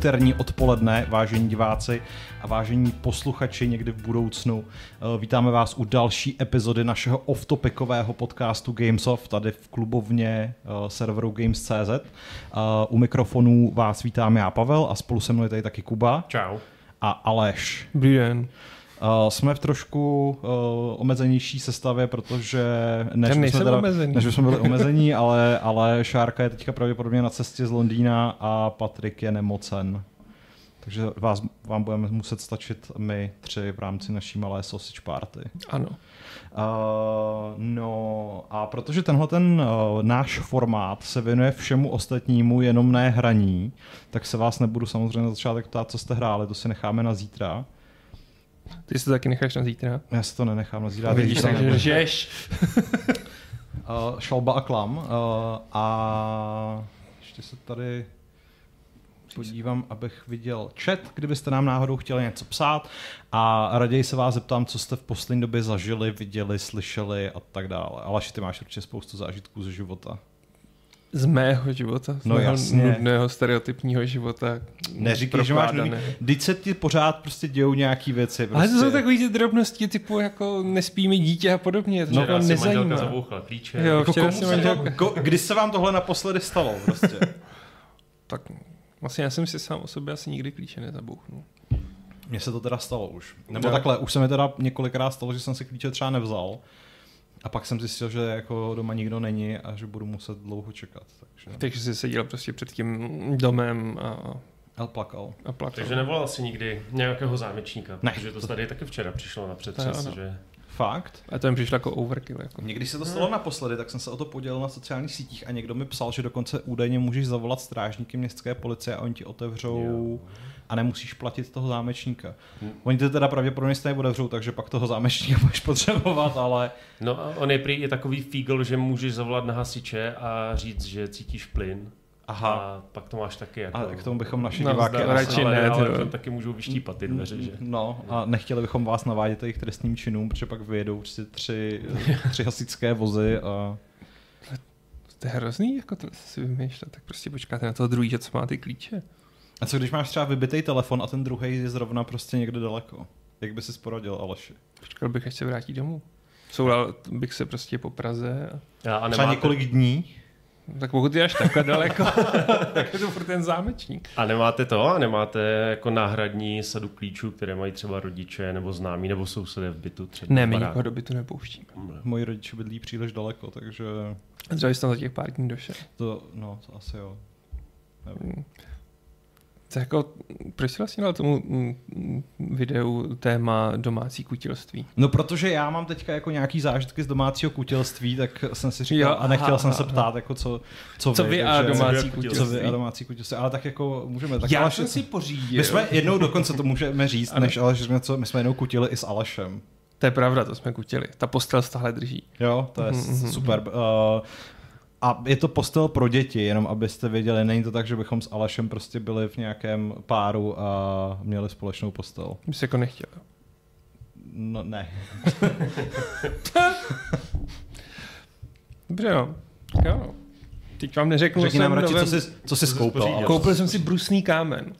Úterní odpoledne, vážení diváci a vážení posluchači někdy v budoucnu. Eh, Vítáme vás u další epizody našeho off-topicového podcastu Gamesoft tady v klubovně eh, serveru Games.cz. Eh, U mikrofonů vás vítám já Pavel a spolu se mnou je tady taky Kuba Čau. a Aleš. Dobrý den. Uh, jsme v trošku uh, omezenější sestavě, protože než bychom, teda, omezený. než bychom byli omezení, ale, ale Šárka je teďka pravděpodobně na cestě z Londýna a Patrik je nemocen. Takže vás, vám budeme muset stačit my tři v rámci naší malé sausage party. Ano. Uh, no a protože tenhle ten uh, náš formát se věnuje všemu ostatnímu, jenom ne hraní, tak se vás nebudu samozřejmě na začátek ptát, co jste hráli, to si necháme na zítra. Ty si to taky necháš na zítra. Já si to nenechám na zítra. Vidíš, zítra takže nebudu. žeš. Uh, šalba a klam. Uh, a ještě se tady podívám, abych viděl chat, kdybyste nám náhodou chtěli něco psát a raději se vás zeptám, co jste v poslední době zažili, viděli, slyšeli a tak dále. Ale ty máš určitě spoustu zážitků ze života. Z mého života. Z No mého jasně. nudného stereotypního života. Neříkej, že máš nudný. Vždyť se ti pořád prostě dějou nějaký věci. Prostě. Ale to jsou takové ty drobnosti, typu jako nespí mi dítě a podobně. To No, no, manželka nezajímá. zabouchla klíče. Jo. jako komu se manželka- to, ko, kdy se vám tohle naposledy stalo? Prostě? Tak vlastně já jsem si sám o sobě asi nikdy klíče nezabouchnul. Mně se to teda stalo už. Nebo Jo. takhle, už se mi teda několikrát stalo, že jsem si klíče třeba nevzal. A pak jsem zjistil, že jako doma nikdo není a že budu muset dlouho čekat. Takže Takže jsi seděl prostě před tím domem a, El plakal. a plakal. Takže nevolal si nikdy nějakého zámečníka, Ne. protože to tady taky včera přišlo na přetřes, že Fakt? A to jim přišlo jako overkill. Jako. Někdy se to stalo naposledy, tak jsem se o to podělil na sociálních sítích a někdo mi psal, že dokonce údajně můžeš zavolat strážníky městské policie a oni ti otevřou Jo. A nemusíš platit toho zámečníka. Hm. Oni to teda pravděpodobně stejně otevřou, takže pak toho zámečníka budeš potřebovat, ale No a on je prý i takový fígl, že můžeš zavolat na hasiče a říct, že cítíš plyn. aha. A pak to máš taky jako... A k tomu bychom naši No, diváky zda- asi- radši ale, ne, ale to taky můžou vyštípat ty dveře, že? No a nechtěli bychom vás navádět jejich trestným činům, protože pak vyjedou prostě tři, tři hasičské vozy a To je hrozný, jako to si vymýšlet. Tak prostě počkáte na toho druhého, co má ty klíče. A co když máš třeba vybitý telefon a ten druhý je zrovna prostě někde daleko? Jak by si poradil, Aleši? Počkal bych, až se vrátí domů. Soulal bych se prostě po Praze. A... A, Třeba nemáte, několik dní? Tak pokud je až takhle daleko, tak je to furt ten zámečník. a nemáte to? A nemáte jako náhradní sadu klíčů, které mají třeba rodiče nebo známí nebo sousedé v bytu? Třeba Ne, my nikoho do bytu nepouštíme. Moji rodiče bydlí příliš daleko, takže Třeba jsem tam za těch pár dní došel. to, no, to asi jo. Nevím. To jako, proč jsi vlastně dal tomu mm, mm, videu téma domácí kutilství? No protože já mám teďka jako nějaký zážitky z domácího kutilství, tak jsem si říkal, Jo, a nechtěl aha, jsem se aha. ptát, jako co, co, Co vy a takže- domácí Co co vy kutilství? a domácí kutilství, ale tak jako můžeme. Tak Já Aleš- jsem si pořídil. My jsme jednou dokonce to můžeme říct, než Aleš řekne, co, my jsme jednou kutili i s Alešem. To je pravda, to jsme kutili. Ta postel stále drží. Jo, to je Mhm, mhm, super. Uh, a je to postel pro děti, jenom abyste věděli, není to tak, že bychom s Alešem prostě byli v nějakém páru a měli společnou postel. By se jako nechtěl. No ne. Dobře, no. Tak jo. Teď vám neřeknu, Řekni nám radši, co novém- jsi, co jsi jsi skoupil. pořídil? Aleš. Koupil jsem si brusný kámen.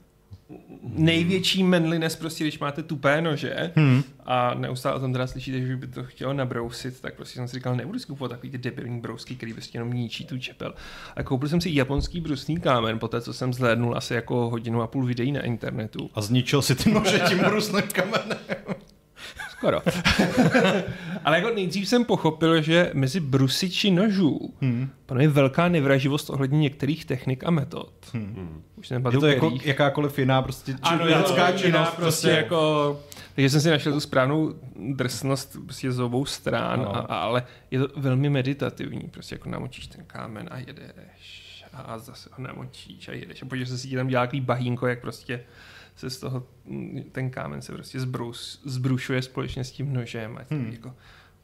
Největší manliness prostě, když máte tupé nože Hmm. a neustále o tom teda slyšíte, že by to chtělo nabrousit, tak prostě jsem si říkal, nebudu si kupovat takový ty debilní brousky, který prostě jenom ničí tu čepel. A koupil jsem si japonský brusný kámen, poté co jsem zhlédnul asi jako hodinu a půl videí na internetu. A zničil si ty nože tím brusným kamenem. Skoro. Ale jako nejdřív jsem pochopil, že mezi brusiči nožů Hmm. panuje velká nevraživost ohledně některých technik a metod. Hmm. Už Je nepadu to jako jakákoliv jiná prostě Ano, je lidská jiná činnost. prostě jako... Takže jsem si našel tu správnou drsnost prostě z obou stran, Ano. a, a, ale je to velmi meditativní. Prostě jako namočíš ten kámen a jedeš a zase ho namočíš a jedeš. A protože se si ti tam dělá takový bahínko, jak prostě se z toho, mm, ten kámen se prostě zbrus, zbrušuje společně s tím nožem a Hmm. hmm. jako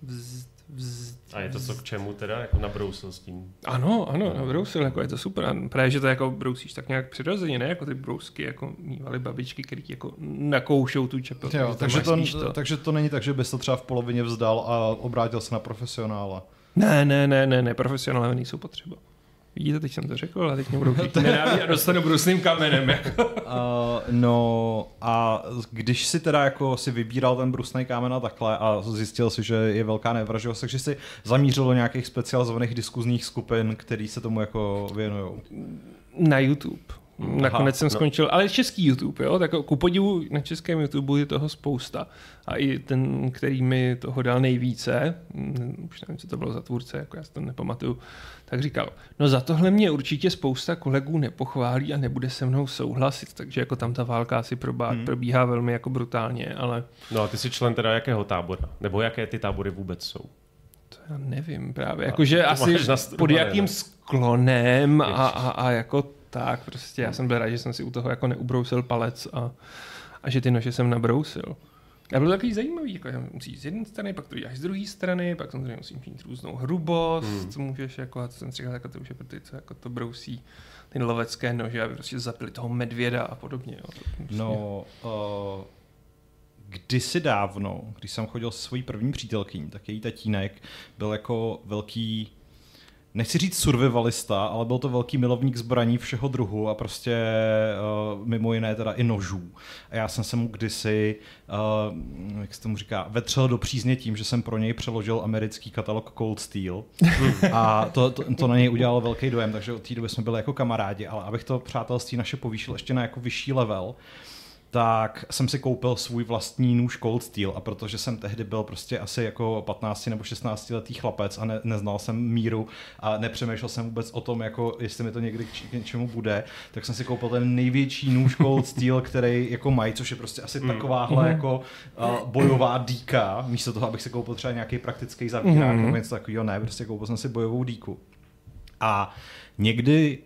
vzd, vzd, A je to co k čemu teda? Jako nabrousil s tím? ano, ano, no, brousil, jako je to super. A Právě, že to jako brousíš tak nějak přirozeně, ne? Jako ty brousky, jako mývaly babičky, který ti jako nakoušou tu čepel. Jo, takže, to, to. takže to není tak, že bys to třeba v polovině vzdal a obrátil se na profesionála. Ne, ne, ne, ne, ne, profesionálové nejsou potřeba. Vidíte, teď jsem to řekl, a teď mě budou nenávidí a dostanu brusným kamenem. Jako. Uh, no a když si teda jako si vybíral ten brusný kámen a takhle a zjistil si, že je velká nevraživost, takže si zamířil do nějakých specializovaných diskuzních skupin, který se tomu jako věnují. Na YouTube. Nakonec jsem no. skončil, ale český YouTube, jo, tak ku podivu na českém YouTube je toho spousta. A i ten, který mi toho dal nejvíce, mm, už nevím, co to bylo za tvůrce, jako já si to nepamatuju, tak říkal, no za tohle mě určitě spousta kolegů nepochválí a nebude se mnou souhlasit, takže jako tam ta válka asi probá, hmm. probíhá velmi jako brutálně, ale No a ty jsi člen teda jakého tábora? Nebo jaké ty tábory vůbec jsou? to já nevím právě, jakože asi pod jakým ne? sklonem a, a, a jako tak prostě, já jsem byl rád, že jsem si u toho jako neubrousil palec a, a že ty nože jsem nabrousil. A bylo takový zajímavý, jako že musíš z jedné strany, pak to děláš z druhé strany, pak samozřejmě musíš mít různou hrubost, Hmm. hmm. co můžeš, jako, a to jsem si říkal, jako to už je pro ty, co jako to brousí ty lovecké nože, aby prostě zapili toho medvěda a podobně. Jo. Prostě- No, uh, kdysi dávno, když jsem chodil se svojí první přítelkyní, tak její tatínek byl jako velký nechci říct survivalista, ale byl to velký milovník zbraní všeho druhu a prostě uh, mimo jiné teda i nožů. A já jsem se mu kdysi, uh, jak se tomu říká, vetřel do přízně tím, že jsem pro něj přeložil americký katalog Cold Steel a to, to, to na něj udělalo velký dojem, takže od té doby jsme byli jako kamarádi, ale abych to přátelství naše povýšil ještě na jako vyšší level, tak jsem si koupil svůj vlastní nůž Cold Steel a protože jsem tehdy byl prostě asi jako 15 nebo 16 letý chlapec a ne, neznal jsem míru a nepřemýšlel jsem vůbec o tom, jako jestli mi to někdy k, k něčemu bude, tak jsem si koupil ten největší nůž Cold Steel, který jako mají, což je prostě asi takováhle Mhm. jako uh, bojová dýka, místo toho, abych si koupil třeba nějaký praktický zavírák Mhm. nebo něco takového, ne, prostě koupil jsem si bojovou dýku. A někdy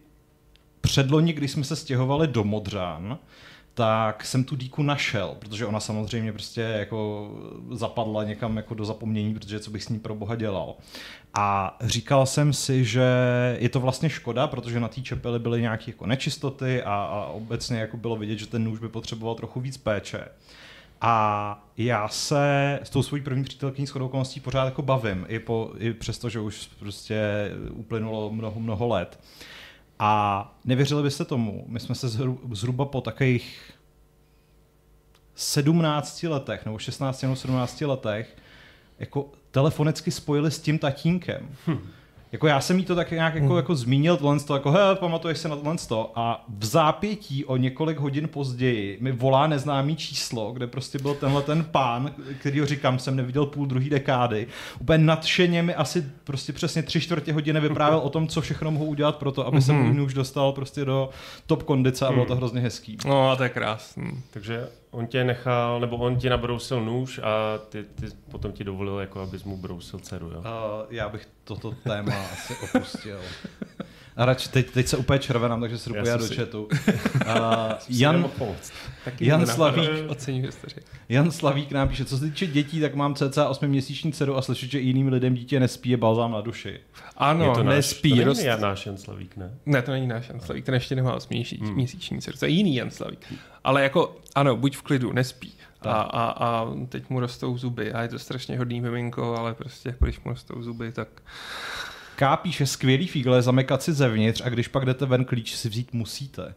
předloni, když jsme se stěhovali do Modřán, tak jsem tu díku našel, protože ona samozřejmě prostě jako zapadla někam jako do zapomnění, protože co bych s ní pro boha dělal. A říkal jsem si, že je to vlastně škoda, protože na té čepeli byly nějaké jako nečistoty a, a obecně jako bylo vidět, že ten nůž by potřeboval trochu víc péče. A já se s tou svojí první přítelkyní s okolností pořád jako bavím, i, po, i přesto, že už prostě uplynulo mnoho, mnoho let. A nevěřili byste tomu, my jsme se zhru, zhruba po takových 17 letech, nebo 16 nebo 17 letech, jako telefonicky spojili s tím tatínkem. Hm. Jako já jsem jí to tak nějak jako, jako zmínil, tohle to, jako he, pamatuješ se na tohle to a v zápětí o několik hodin později mi volá neznámý číslo, kde prostě byl tenhle ten pán, kterýho říkám, jsem neviděl půl druhý dekády. Úplně nadšeně mi asi prostě přesně tři čtvrtě hodiny vyprávěl o tom, co všechno mohu udělat pro to, aby se můj nůž dostal prostě do top kondice a bylo to hrozně hezký. No, to je krásný. Takže on tě nechal, nebo on ti nabrousil nůž a ty, ty potom ti dovolil, jako abys mu brousil dceru, jo? Uh, já bych toto téma asi opustil. A radši teď, teď se úplně červenám, takže se jdu Já do si- chatu. Uh, Jan, Jan. Slavík. Ocením. Jan Slavík nám píše, co se týče dětí, tak mám cca 8-měsíční dceru a slyšet, že jiným lidem dítě nespí je balzám na duši. Ano, je to náš, nespí. to není rost... náš Jan Slavík, ne? Ne, to není náš Jan Slavík, ten ještě nemá 8 Hmm. měsíční dceru, to je jiný Jan Slavík. Ale jako, ano, buď v klidu, nespí. A, a, a teď mu rostou zuby a je to strašně hodný miminko, ale prostě když mu rostou zuby, tak K píše, skvělý fígle, zamekat si zevnitř a když pak jdete ven, klíč si vzít musíte.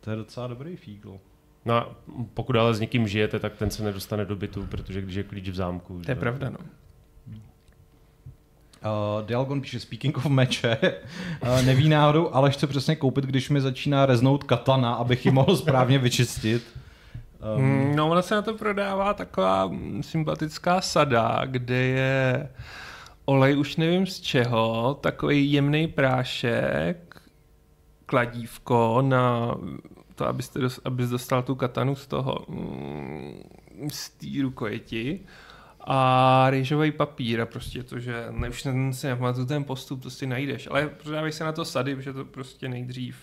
To je docela dobrý fígl. No a pokud ale s někým žijete, tak ten se nedostane do bytu, protože když je klíč v zámku. to je pravda, no. Uh, Dialgon píše, speaking of meče, uh, neví náhodou, ale chce přesně koupit, když mi začíná reznout katana, abych ji mohl správně vyčistit. Um, No, ona se na to prodává taková sympatická sada, kde je olej, už nevím z čeho, takový jemný prášek, kladívko na to, abyste dos, abys dostal tu katanu z toho, mm, z té rukojeti a rýžový papír a prostě to, že ne, už si nepamatuju ten postup, to si najdeš, ale prodávají se na to sady, protože to prostě nejdřív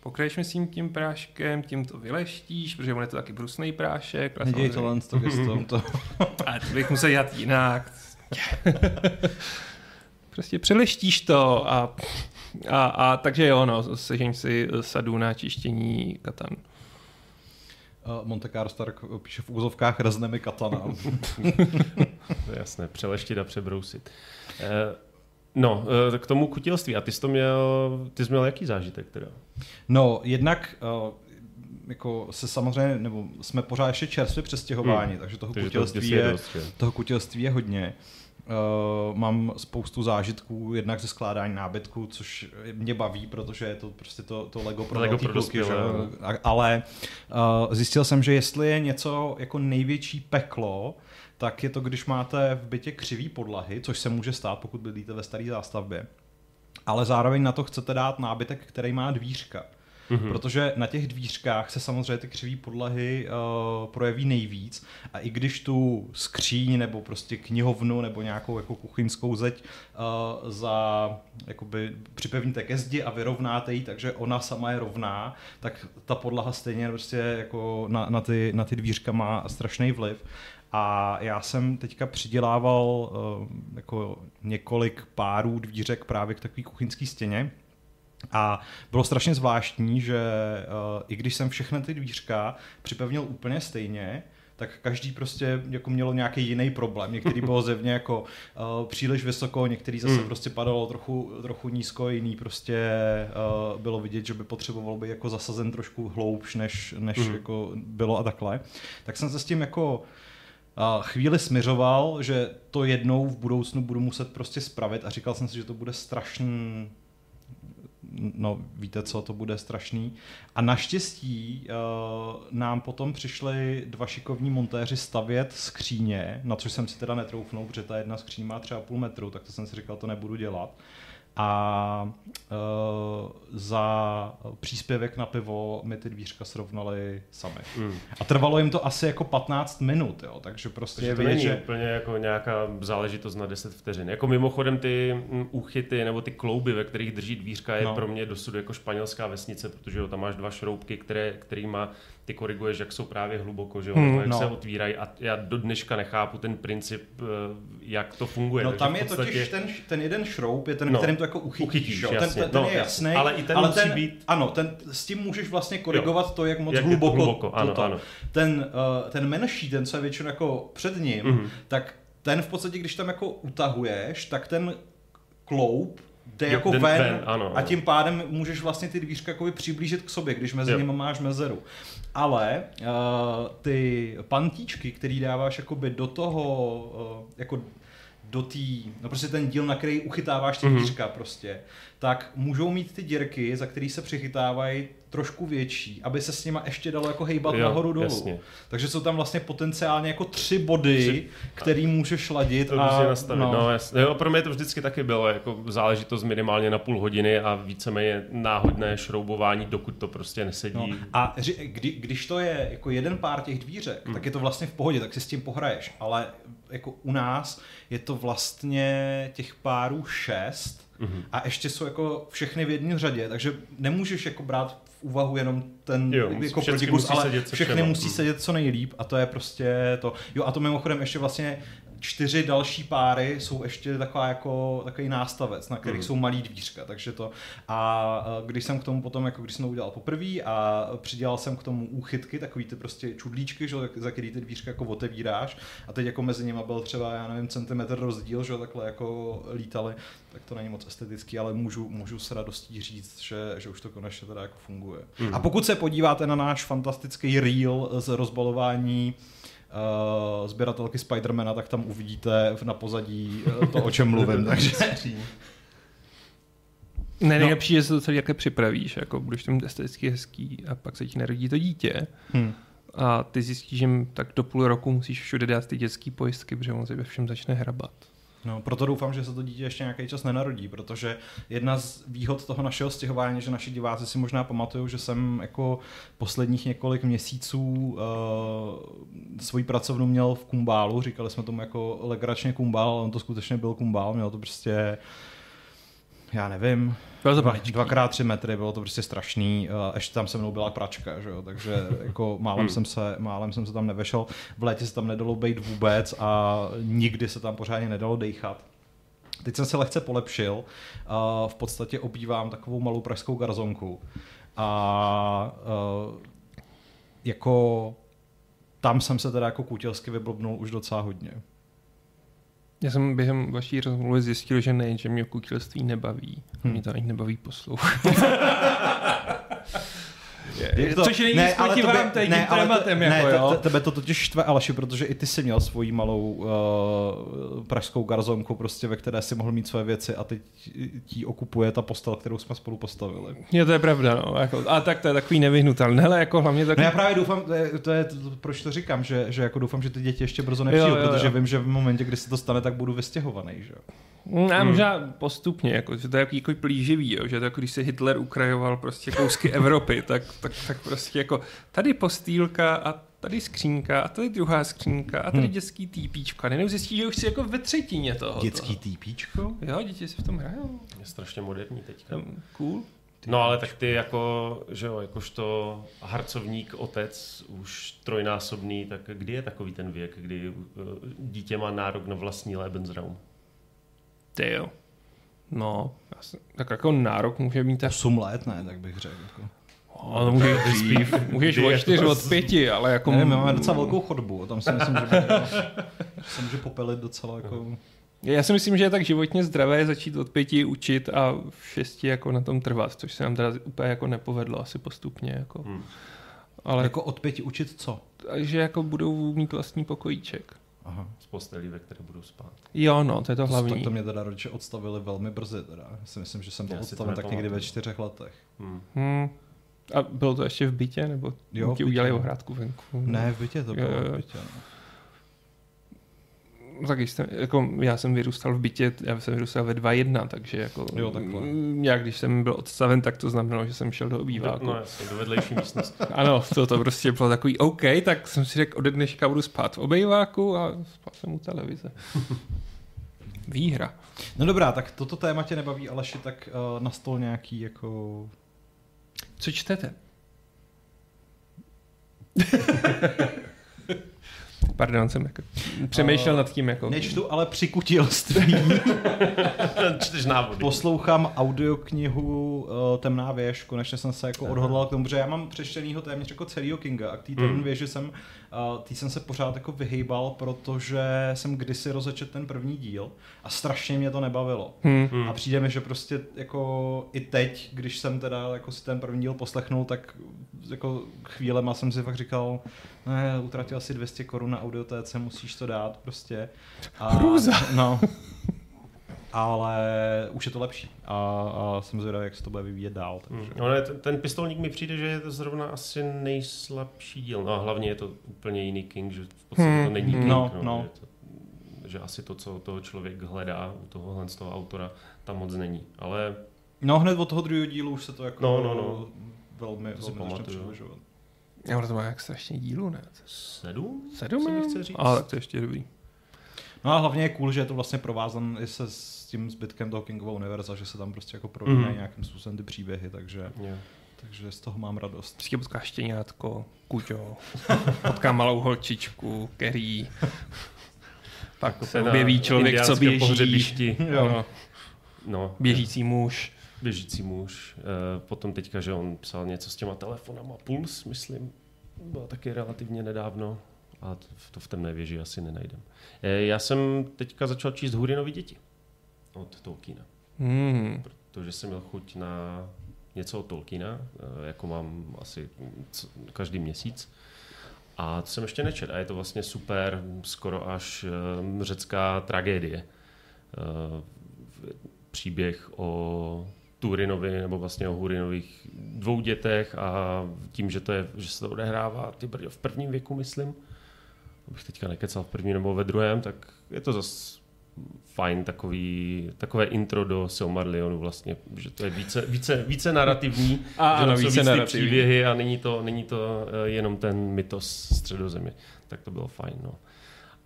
pokraješ myslím tím práškem, tím to vyleštíš, protože on je to taky brusný prášek. a Neděj samozřejmě- tohle to to. ale to bych musel dělat jinak. prostě přeleštíš to a, a, a takže jo, no, sežeň si sadu na čištění katan. Monte Carlo Stark píše v úzovkách rezne mi katana. To je jasné, přeleštit a přebrousit. Eh, No, eh, k tomu kutilství. A ty jsi to měl, ty jsi měl jaký zážitek teda? No, jednak uh, jako se samozřejmě, nebo jsme pořád ještě čerstvě přestěhováni, hmm. takže toho Takže kutilství, je, dost, toho kutilství je hodně. Uh, mám spoustu zážitků, jednak ze skládání nábytku, což mě baví, protože je to prostě to, to Lego pro Lego velký pro kluky, že? no. Ale uh, zjistil jsem, že jestli je něco jako největší peklo, tak je to, když máte v bytě křivý podlahy, což se může stát, pokud bydlíte ve staré zástavbě. Ale zároveň na to chcete dát nábytek, který má dvířka. Mm-hmm. Protože na těch dvířkách se samozřejmě ty křivý podlahy uh, projeví nejvíc a i když tu skříň nebo prostě knihovnu nebo nějakou jako kuchyňskou zeď uh, za, jakoby připevníte ke zdi a vyrovnáte ji, takže ona sama je rovná, tak ta podlaha stejně prostě jako na, na, ty, na ty dvířka má strašný vliv. A já jsem teďka přidělával uh, jako několik párů dvířek právě k takové kuchyňské stěně. A bylo strašně zvláštní, že uh, i když jsem všechny ty dvířka připevnil úplně stejně, tak každý prostě jako mělo nějaký jiný problém. Některý bylo zevně jako uh, příliš vysoko, některý zase Hmm. prostě padalo trochu, trochu nízko, jiný prostě uh, bylo vidět, že by potřeboval být jako zasazen trošku hloubš, než, než Hmm. jako bylo a takhle. Tak jsem se s tím jako a chvíli smiřoval, že to jednou v budoucnu budu muset prostě spravit a říkal jsem si, že to bude strašný no víte co, to bude strašný. A naštěstí uh, nám potom přišli dva šikovní montéři stavět skříně, na což jsem si teda netroufnul, protože ta jedna skříň má třeba půl metru, tak to jsem si říkal, to nebudu dělat. A uh, za příspěvek na pivo mi ty dvířka srovnali sami. Mm. A trvalo jim to asi jako 15 minut, jo, takže prostě Takže je to vidět, není že... úplně jako nějaká záležitost na 10 vteřin. Jako mimochodem ty mm, úchyty nebo ty klouby, ve kterých drží dvířka, je No. pro mě dosud jako španělská vesnice, protože jo, tam máš dva šroubky, které, kterýma ty koriguješ, jak jsou právě hluboko, že jo, Hmm, jak no. se otvírají a já do dneška nechápu ten princip, eh, jak to funguje. No tam je podstatě- totiž ten, ten jeden šroub, je ten, No. kterým to jako uchytíš, Uchytíš, jo? ten, jasně. ten, ten No, je jasný, Ale i ten ale musí ten, být- ano, ten, s tím můžeš vlastně korigovat to, jak moc Jak je to hluboko, hluboko, ano, toto. ano. Ten, uh, ten menší, ten, co je většinou jako před ním, Mhm. tak ten v podstatě, když tam jako utahuješ, tak ten kloub jde Jo, jako ven, ven, ano, a tím pádem můžeš vlastně ty dvířka jakoby přiblížit k sobě, když mezi Jo. nimi máš mezeru. Ale uh, ty pantíčky, který dáváš jakoby do toho, uh, jako do tý, no prostě ten díl, na který uchytáváš ty Mhm. dvířka prostě, tak můžou mít ty dírky, za který se přichytávají trošku větší, aby se s nima ještě dalo jako hejbat Jo, nahoru dolů. jasně. Takže jsou tam vlastně potenciálně jako tři body, Tři- který můžeš ladit. To a, nastavit. no. No, jasně. Jo, pro mě to vždycky taky bylo jako záležitost minimálně na půl hodiny a víceméně náhodné šroubování, dokud to prostě nesedí. No, a ři, kdy, když to je jako jeden pár těch dvířek, Hmm. tak je to vlastně v pohodě, tak si s tím pohraješ. Ale jako u nás je to vlastně těch párů šest Mhm. a ještě jsou jako všechny v jedné řadě, takže nemůžeš jako brát v úvahu jenom ten Jo, jako protikus, musí ale sedět se všechny všema. musí Mhm. sedět co nejlíp a to je prostě to. Jo a to mimochodem ještě vlastně čtyři další páry jsou ještě taková jako takový nástavec, na kterých Mhm. jsou malý dvířka, takže to. A a když jsem k tomu potom, jako když jsem to udělal poprvé a přidělal jsem k tomu úchytky, takový ty prostě čudlíčky, že, za který ty dvířka jako otevíráš a teď jako mezi nimi byl třeba, já nevím, centimetr rozdíl, že jo, takhle jako lítali, tak to není moc estetický, ale můžu, můžu s radostí říct, že, že už to konečně teda jako funguje. Mhm. A pokud se podíváte na náš fantastický reel z rozbalování uh, sběratelky Spidermana, tak tam uvidíte na pozadí uh, to, o čem mluvím. takže... Ne, No. nejlepší je, že se to celý také připravíš, jako budeš tam esteticky hezký a pak se ti narodí to dítě Hm. a ty zjistíš, že tak do půl roku musíš všude dát ty dětské pojistky, protože on se ve všem začne hrabat. No, proto doufám, že se to dítě ještě nějaký čas nenarodí, protože jedna z výhod toho našeho stěhování, že naši diváci si možná pamatují, že jsem jako posledních několik měsíců uh, svoji pracovnu měl v Kumbálu, říkali jsme tomu jako legračně Kumbál, ale on to skutečně byl Kumbál, měl to prostě já nevím, Bylo to dva, maličký. dvakrát tři metry, bylo to prostě strašný, uh, ještě tam se mnou byla pračka, že jo? takže jako málem, Hmm. jsem se, málem jsem se tam nevešel, v létě se tam nedalo být vůbec a nikdy se tam pořádně nedalo dejchat. Teď jsem se lehce polepšil, uh, v podstatě obývám takovou malou pražskou garzonku a uh, jako tam jsem se teda jako kutělsky vyblbnul už docela hodně. Já jsem během vaší rozmluvy zjistil, že ne, že mě kutilství nebaví. Hmm. Mě to ani nebaví poslouchat. Je to, Což není ne, nic proti vám teď ne, tématem, to, jako, ne, jo? Te, tebe to totiž štve, Aleši, protože i ty jsi měl svoji malou uh, pražskou garzonku, prostě, ve které si mohl mít své věci a teď ti okupuje ta postel, kterou jsme spolu postavili. Je to je pravda, no. Jako, a tak to je takový nevyhnutelný. Hele, jako hlavně tak... No já právě doufám, to je, to je to, proč to říkám, že, že jako doufám, že ty děti ještě brzo nepřijdu, protože vím, že v momentě, kdy se to stane, tak budu vystěhovaný, že a hmm. možná hmm. postupně, jako, že to je jako, jako plíživý, jo, že to jako když se Hitler ukrajoval prostě kousky Evropy, tak, tak, tak prostě jako tady postýlka a tady skřínka a tady druhá skřínka a tady hmm. dětský týpíčko. A nejenom zjistí, že už si jako ve třetině toho. Dětský týpíčko? Jo, děti si v tom hrajou. Je strašně moderní teďka. Cool. No ale tak ty jako, že jo, jakožto harcovník, otec, už trojnásobný, tak kdy je takový ten věk, kdy eh, dítě má nárok na vlastní Lebensraum? Ty jo. No, tak jako nárok může mít tak... 8 let, ne, tak bych řekl. Jako. No, to můžeš dřív, můžeš od 4 od 5, ale jako... Ne, my máme docela velkou chodbu, tam si myslím, že, se může popelit docela jako... Já si myslím, že je tak životně zdravé začít od pěti učit a v šesti jako na tom trvat, což se nám teda úplně jako nepovedlo asi postupně. Jako. Hmm. Ale jako od pěti učit co? Takže jako budou mít vlastní pokojíček. Aha. z postelí, ve které budou spát. Jo, no, to je to hlavní. To, to mě teda rodiče odstavili velmi brzy. Teda. Já si myslím, že jsem byl odstaven tak někdy ve čtyřech letech. Hmm. Hmm. A bylo to ještě v bytě, nebo jo, ti udělali ohrádku venku? Ne, v bytě to bylo. Jo, v bytě, no tak jste, jako já jsem vyrůstal v bytě, já jsem vyrůstal ve 2.1, takže jako jo, takhle. já když jsem byl odstaven, tak to znamenalo, že jsem šel do obýváku. No jasně, do vedlejší místnosti. ano, to, to prostě bylo takový OK, tak jsem si řekl, ode dneška budu spát v obejváku a spal jsem u televize. Výhra. No dobrá, tak toto téma tě nebaví, Aleši, tak uh, na stol nějaký jako... Co čtete? Pardon, jsem jako přemýšlel uh, nad tím. Jako... Nečtu, ale při kutilství. Čteš návody. Poslouchám audioknihu uh, Temná věž. Konečně jsem se jako odhodlal k tomu, že já mám přečtenýho téměř jako celýho Kinga a k té mm. věži jsem, uh, tý jsem se pořád jako vyhejbal, protože jsem kdysi rozečet ten první díl a strašně mě to nebavilo. Mm. A přijde mi, že prostě jako i teď, když jsem teda jako si ten první díl poslechnul, tak jako chvílema jsem si fakt říkal, ne, utratil asi 200 korun na audiotéce, musíš to dát prostě. A, Hrůza. No. Ale už je to lepší a, a jsem zvědavý, jak se to bude vyvíjet dál. Takže. Hmm. No, ne, ten, ten pistolník mi přijde, že je to zrovna asi nejslabší díl. No a hlavně je to úplně jiný King, že v podstatě hmm. to není King. No, no. no. To, že asi to, co toho člověk hledá u tohohle z toho autora, tam moc není. Ale... No hned od toho druhého dílu už se to jako no, no, no. velmi, to velmi pamatuju. Já to má jak strašně dílu, ne? Sedm? Sedm, chce říct. A tak to ještě dobrý. No a hlavně je cool, že je to vlastně provázan i se s tím zbytkem toho Kingového univerza, že se tam prostě jako prolínají mm. nějakým způsobem ty příběhy, takže, yeah. takže z toho mám radost. Vždycky potká štěňátko, kuťo, potká malou holčičku, Kerry, pak jako se objeví člověk, co běží. Jo. No. Běžící muž. Běžící muž. E, potom teďka, že on psal něco s těma telefonama, Puls, myslím, bylo taky relativně nedávno. A to v temné věži asi nenajdem. E, já jsem teďka začal číst Hurinovy děti od Tolkiena. Hmm. Protože jsem měl chuť na něco od Tolkiena, e, jako mám asi každý měsíc. A to jsem ještě nečet. A je to vlastně super, skoro až řecká tragédie. Příběh o Turinovi, nebo vlastně o Hurinových dvou dětech a tím, že, to je, že se to odehrává ty v prvním věku, myslím, abych teďka nekecal v prvním nebo ve druhém, tak je to zase fajn takový, takové intro do Silmarillionu vlastně, že to je více, více, více narrativní, a, že ano, více víc příběhy a není to, není to eh, jenom ten mytos středozemě. Tak to bylo fajn, no.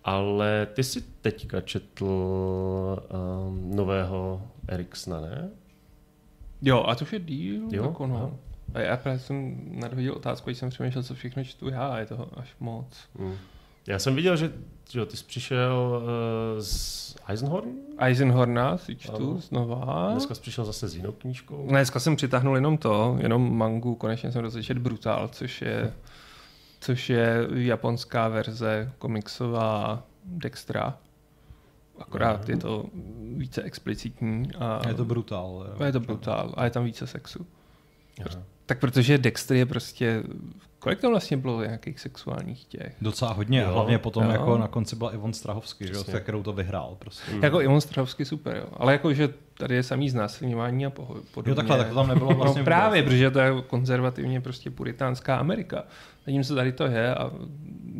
Ale ty jsi teďka četl um, nového Eriksna, ne? Jo, a to už je díl. Jo? Jako no. A já právě jsem nadhodil otázku, když jsem přemýšlel, co všechno čtu já, a je toho až moc. Mm. Já jsem viděl, že, že ty jsi přišel uh, z Eisenhorn? Eisenhorna si čtu ano. znova. Dneska jsi přišel zase s jinou knížkou? Dneska jsem přitáhnul jenom to, jenom mangu, konečně jsem rozlišet Brutal, což je, což je japonská verze komiksová Dextra. akorát je to více explicitní. A Je to brutál. jo. a je to brutál a je tam více sexu. Aha. Tak protože Dexter je prostě, kolik tam vlastně bylo nějakých sexuálních těch? Docela hodně, Jo, hlavně potom jo. jako na konci byla Ivon Strahovský, že se kterou to vyhrál prostě. Mm. Jako Ivan Strahovský super, jo. Ale jako, že tady je samý znásilňování a poho- podobně. Jo, takhle, tak to tam nebylo vlastně no, vůbec. právě, protože to je konzervativně prostě puritánská Amerika. Zatímco tady to je a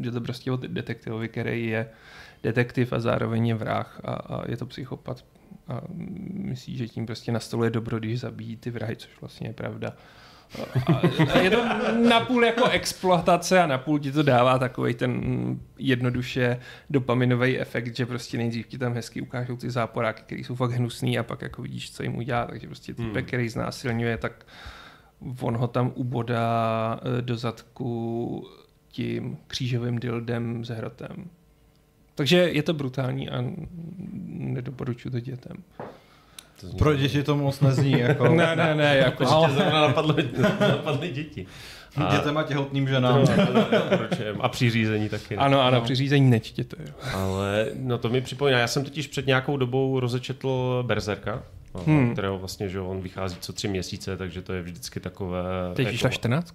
je to prostě o detektivovi, který je detektiv a zároveň je vrah a, a je to psychopat a myslí, že tím prostě nastoluje dobro, když zabíjí ty vrahy, což vlastně je pravda. A, je to napůl jako exploatace a napůl ti to dává takový ten jednoduše dopaminový efekt, že prostě nejdřív ti tam hezky ukážou ty záporáky, které jsou fakt hnusný a pak jako vidíš, co jim udělá, takže prostě typek, Hmm. který znásilňuje, tak on ho tam ubodá eh, do zadku tím křížovým dildem s hrotem. Takže je to brutální a nedoporučuji to dětem. To zní- Pro děti to moc nezní, jako Ne, ne, ne, jako, To ještě zrovna napadly, napadly děti. A, dětem a těhotným ženám. a při řízení taky. Ne? ano, ano, No. při řízení nečtěte. Jo. Ale no to mi připomíná, já jsem totiž před nějakou dobou rozečetl Berzerka, Hmm. hmm. kterého vlastně, že on vychází co tři měsíce, takže to je vždycky takové... Teď jako- vyšla 14.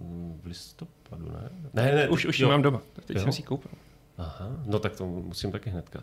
Mm, V listopadu, ne? Ne, ne. Už, už ji jo. mám doma. Teď Jo. jsem si ji koupil. Aha, no tak to musím taky hnedka.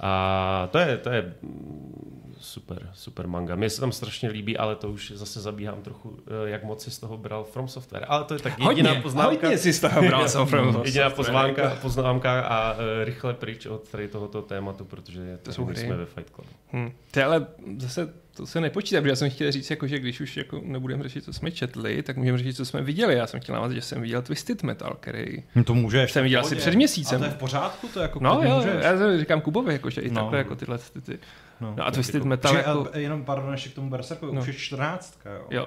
A to je, to je mm, super, super manga. Mně se tam strašně líbí, ale to už zase zabíhám trochu, eh, jak moc si z toho bral From Software. Ale to je tak jediná Hodně, poznámka. hodně si z toho bral from Jediná Software. pozvánka, poznámka a uh, rychle pryč od tady tohoto tématu, protože to jsou jsme ve Fight Club. Hm. Ty ale zase to se nepočítá, protože já jsem chtěl říct, jako, že když už jako nebudeme řešit, co jsme četli, tak můžeme řešit, co jsme viděli. Já jsem chtěl navázat, že jsem viděl Twisted Metal, který No to můžeš. jsem viděl asi před měsícem. A to je v pořádku, to jako No jo, můžeš. já říkám Kubovi, jako, že i No. takhle jako tyhle ty, ty. No. No a Twisted jako- Metal Při, jako... jenom pardon, ještě k tomu Berserku, No. už je čtrnáctka, jo. Jo,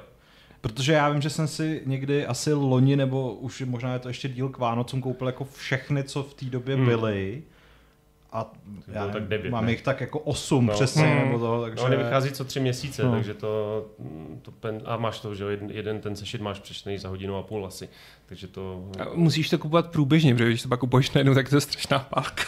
Protože já vím, že jsem si někdy asi loni, nebo už možná je to ještě díl k Vánocům, koupil jako všechny, co v té době Hmm. A já tak nevím, devět, mám ne? jich tak jako osm No. přesně, Hmm. nebo to, takže... No, oni vychází co tři měsíce, No. takže to, to pen, a máš to, že jo, jeden, jeden ten sešit máš přečtený za hodinu a půl asi, takže to, a musíš to kupovat průběžně, protože když to pak kupuješ najednou, tak to je strašná pálka.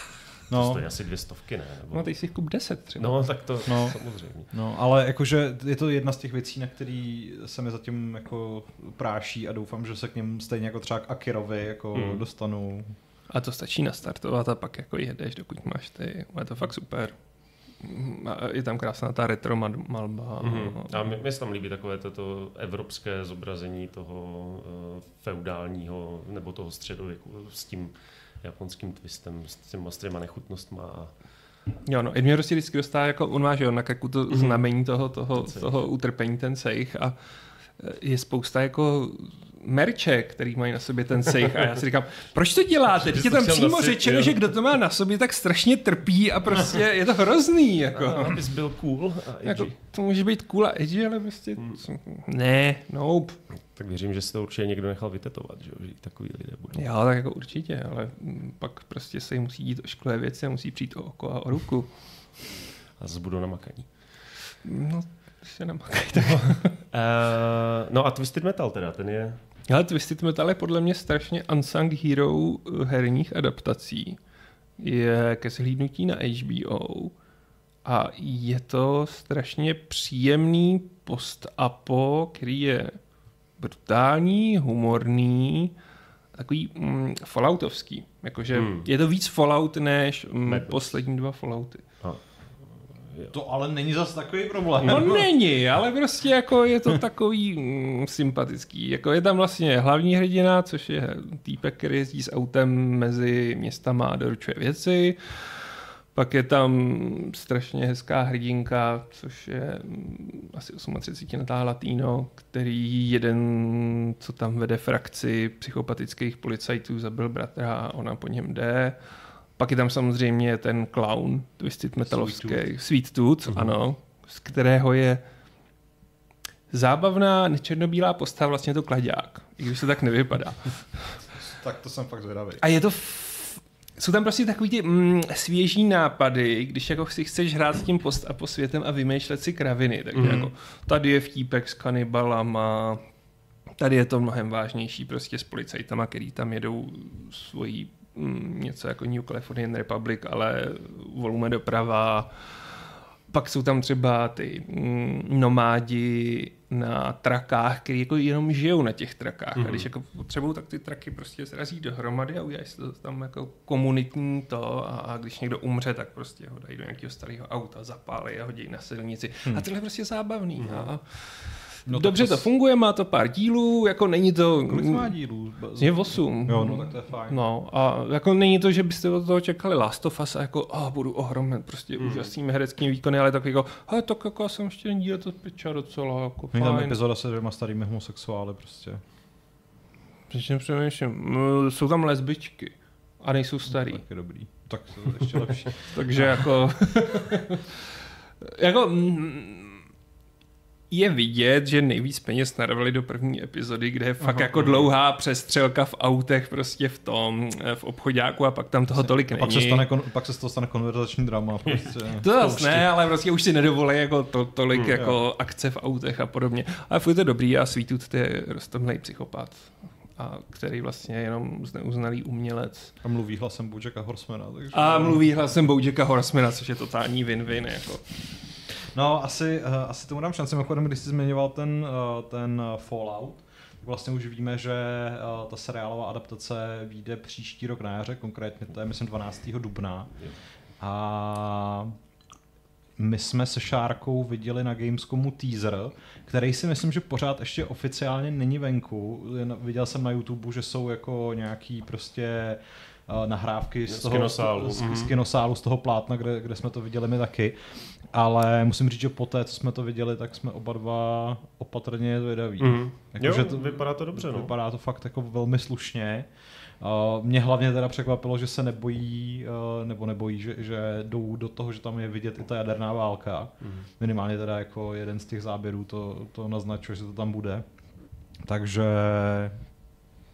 to no, stojí asi dvě stovky, ne? Nebo, No teď si jich kup 10 třeba. no, tak to no. samozřejmě. no, ale jakože je to jedna z těch věcí, na který se mi zatím jako práší a doufám, že se k něm stejně jako třeba k Akirovi jako Hmm. dostanu. A to stačí nastartovat a pak jako jedeš, dokud máš ty. Je to fakt super. A je tam krásná ta retro mal- malba. Mm-hmm. A mě, mě se tam líbí takové toto evropské zobrazení toho uh, feudálního nebo toho středověku s tím japonským twistem, s těma, s těma nechutnostma. A, Jo, no, mě prostě vždycky dostává, jako on má, že jo, na kaku to Mhm. znamení toho, toho, toho utrpení, ten sejch a e, je spousta jako merče, který mají na sobě ten sejch a já si říkám, proč to děláte? Teď je tam přímo řečeno, že kdo to má na sobě, tak strašně trpí a prostě je to hrozný. Jako. a abys byl cool a edgy. Jako, to může být cool a edgy, ale prostě... Hmm. Ne, nope. Tak věřím, že si to určitě někdo nechal vytetovat, že, jo, že takový lidé budou. Jo, tak jako určitě, ale pak prostě se jim musí dít o škole věci a musí přijít o oko a o ruku. A zase budou namakaní. No, se namakají, tak... Uh, no a Twisted Metal teda, ten je... Ale Twisted Metal je podle mě strašně unsung hero eh, herních adaptací. Je ke zhlídnutí na HBO a je to strašně příjemný post-apo, který je brutální, humorný, takový mm, falloutovský. Jakože Hmm. je to víc Fallout než mm, poslední dva Fallouty. To ale není zas takový problém. No není, ale prostě jako je to takový mm, sympatický. Jako je tam vlastně hlavní hrdina, což je týpek, který jezdí s autem mezi městama a doručuje věci. Pak je tam strašně hezká hrdinka, což je mm, asi 38 letá latino, který jeden, co tam vede frakci psychopatických policajtů, zabil bratra a ona po něm jde. Pak je tam samozřejmě ten clown, Twisted Metalovský, Sweet Sweet Tooth, Mhm. ano, z kterého je zábavná, nečernobílá postava, vlastně to klaďák, i když to tak nevypadá. Tak to jsem fakt zvědavý. A je to f... Jsou tam prostě takový ty mm, svěží nápady, když jako si chceš hrát s tím post a po světem a vymýšlet si kraviny. Takže mm. jako tady je vtípek s kanibalama, tady je to mnohem vážnější prostě s policajtama, který tam jedou svojí něco jako New Californian Republic, ale volume doprava, pak jsou tam třeba ty mm, nomádi na trakách, kteří jako jenom žijou na těch trakách. Mm-hmm. A Mhm. když jako potřebují, tak ty traky prostě srazí dohromady a udělají si to tam jako komunitní to a, a když někdo umře, tak prostě ho dají do nějakého starého auta, zapálí a hodí na silnici. Mm. A tohle je prostě zábavný. Mm-hmm. A No no, Dobře to to s- funguje, má to pár dílů, jako není to... Kolik má dílů? Je osm. Jo, no tak to je fajn. No a jako není to, že byste od toho čekali Last of Us a jako oh, budu ohromit prostě Hmm. mm. úžasnými hereckými výkony, ale tak jako, hele, tak jako já jsem ještě díl to peča docela jako Není tam fajn. epizoda se dvěma starými homosexuály prostě. Přičem přemýšlím, jsou tam lesbičky a nejsou starý. Tak je dobrý. Tak to je ještě lepší. Takže jako... jako... Je vidět, že nejvíc peněz narvali do první epizody, kde je fakt Aha. jako dlouhá přestřelka v autech prostě v tom, eh, v obchodáku a pak tam toho tolik A není. pak se, stane, pak se z toho stane konverzační drama. Prostě. To zase ne, ale prostě už si nedovolí jako to, tolik Hmm, jako akce v autech a podobně. Ale furt je to dobrý a Sweetwood je roztomhlej psychopat. A který vlastně je jenom zneuznalý umělec. A mluví hlasem Bojacka Horsemana. Takže... A mluví hlasem Bojacka Horsemana, což je totální win-win. Jako. No, asi, uh, asi tomu dám šanci. Mimochodem, když jsi zmiňoval ten, uh, ten uh, Fallout, tak vlastně už víme, že ta seriálová adaptace vyjde příští rok na jaře, konkrétně to je myslím 12. dubna. A my jsme se Šárkou viděli na Gamescomu teaser, který si myslím, že pořád ještě oficiálně není venku. Viděl jsem na YouTube, že jsou jako nějaký prostě nahrávky z Z toho kinosálu. z, z Mhm. kinosálu, z toho plátna, kde, kde jsme to viděli my taky. Ale musím říct, že po té, co jsme to viděli, tak jsme oba dva opatrně zvědaví. Mm. Jako, Jo, že to- vypadá to dobře, no. Vypadá to fakt jako velmi slušně. Uh, mě hlavně teda překvapilo, že se nebojí, uh, nebo nebojí, že, že jdou do toho, že tam je vidět i ta jaderná válka. Mhm. Minimálně teda jako jeden z těch záběrů to, to naznačuje, že to tam bude. Takže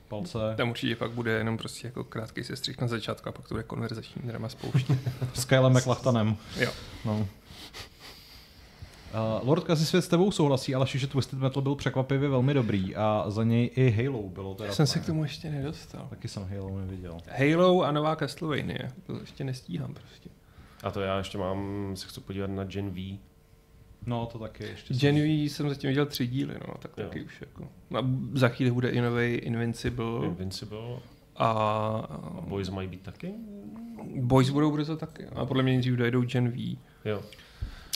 palce. Tam určitě pak bude jenom prostě jako krátký sestřih na začátku a pak to bude konverzační drama spouště. S Kylem McLachtanem. jo. No. Uh, Lord Kazi svět s tebou souhlasí, ale že Twisted Metal byl překvapivě velmi dobrý a za něj i Halo bylo teda Já jsem se k tomu ještě nedostal. Taky jsem Halo neviděl. Halo a nová Castlevania. To ještě nestíhám prostě. A to já ještě mám, se chci podívat na Gen V. No, to taky ještě. Gen V jsem zatím viděl tři díly, no, tak Jo. taky už jako. A za chvíli bude i nový Invincible Invincible. a, A Boys mají být taky? Boys budou brzo taky. A podle mě nejdřív dojedou Gen V. Jo.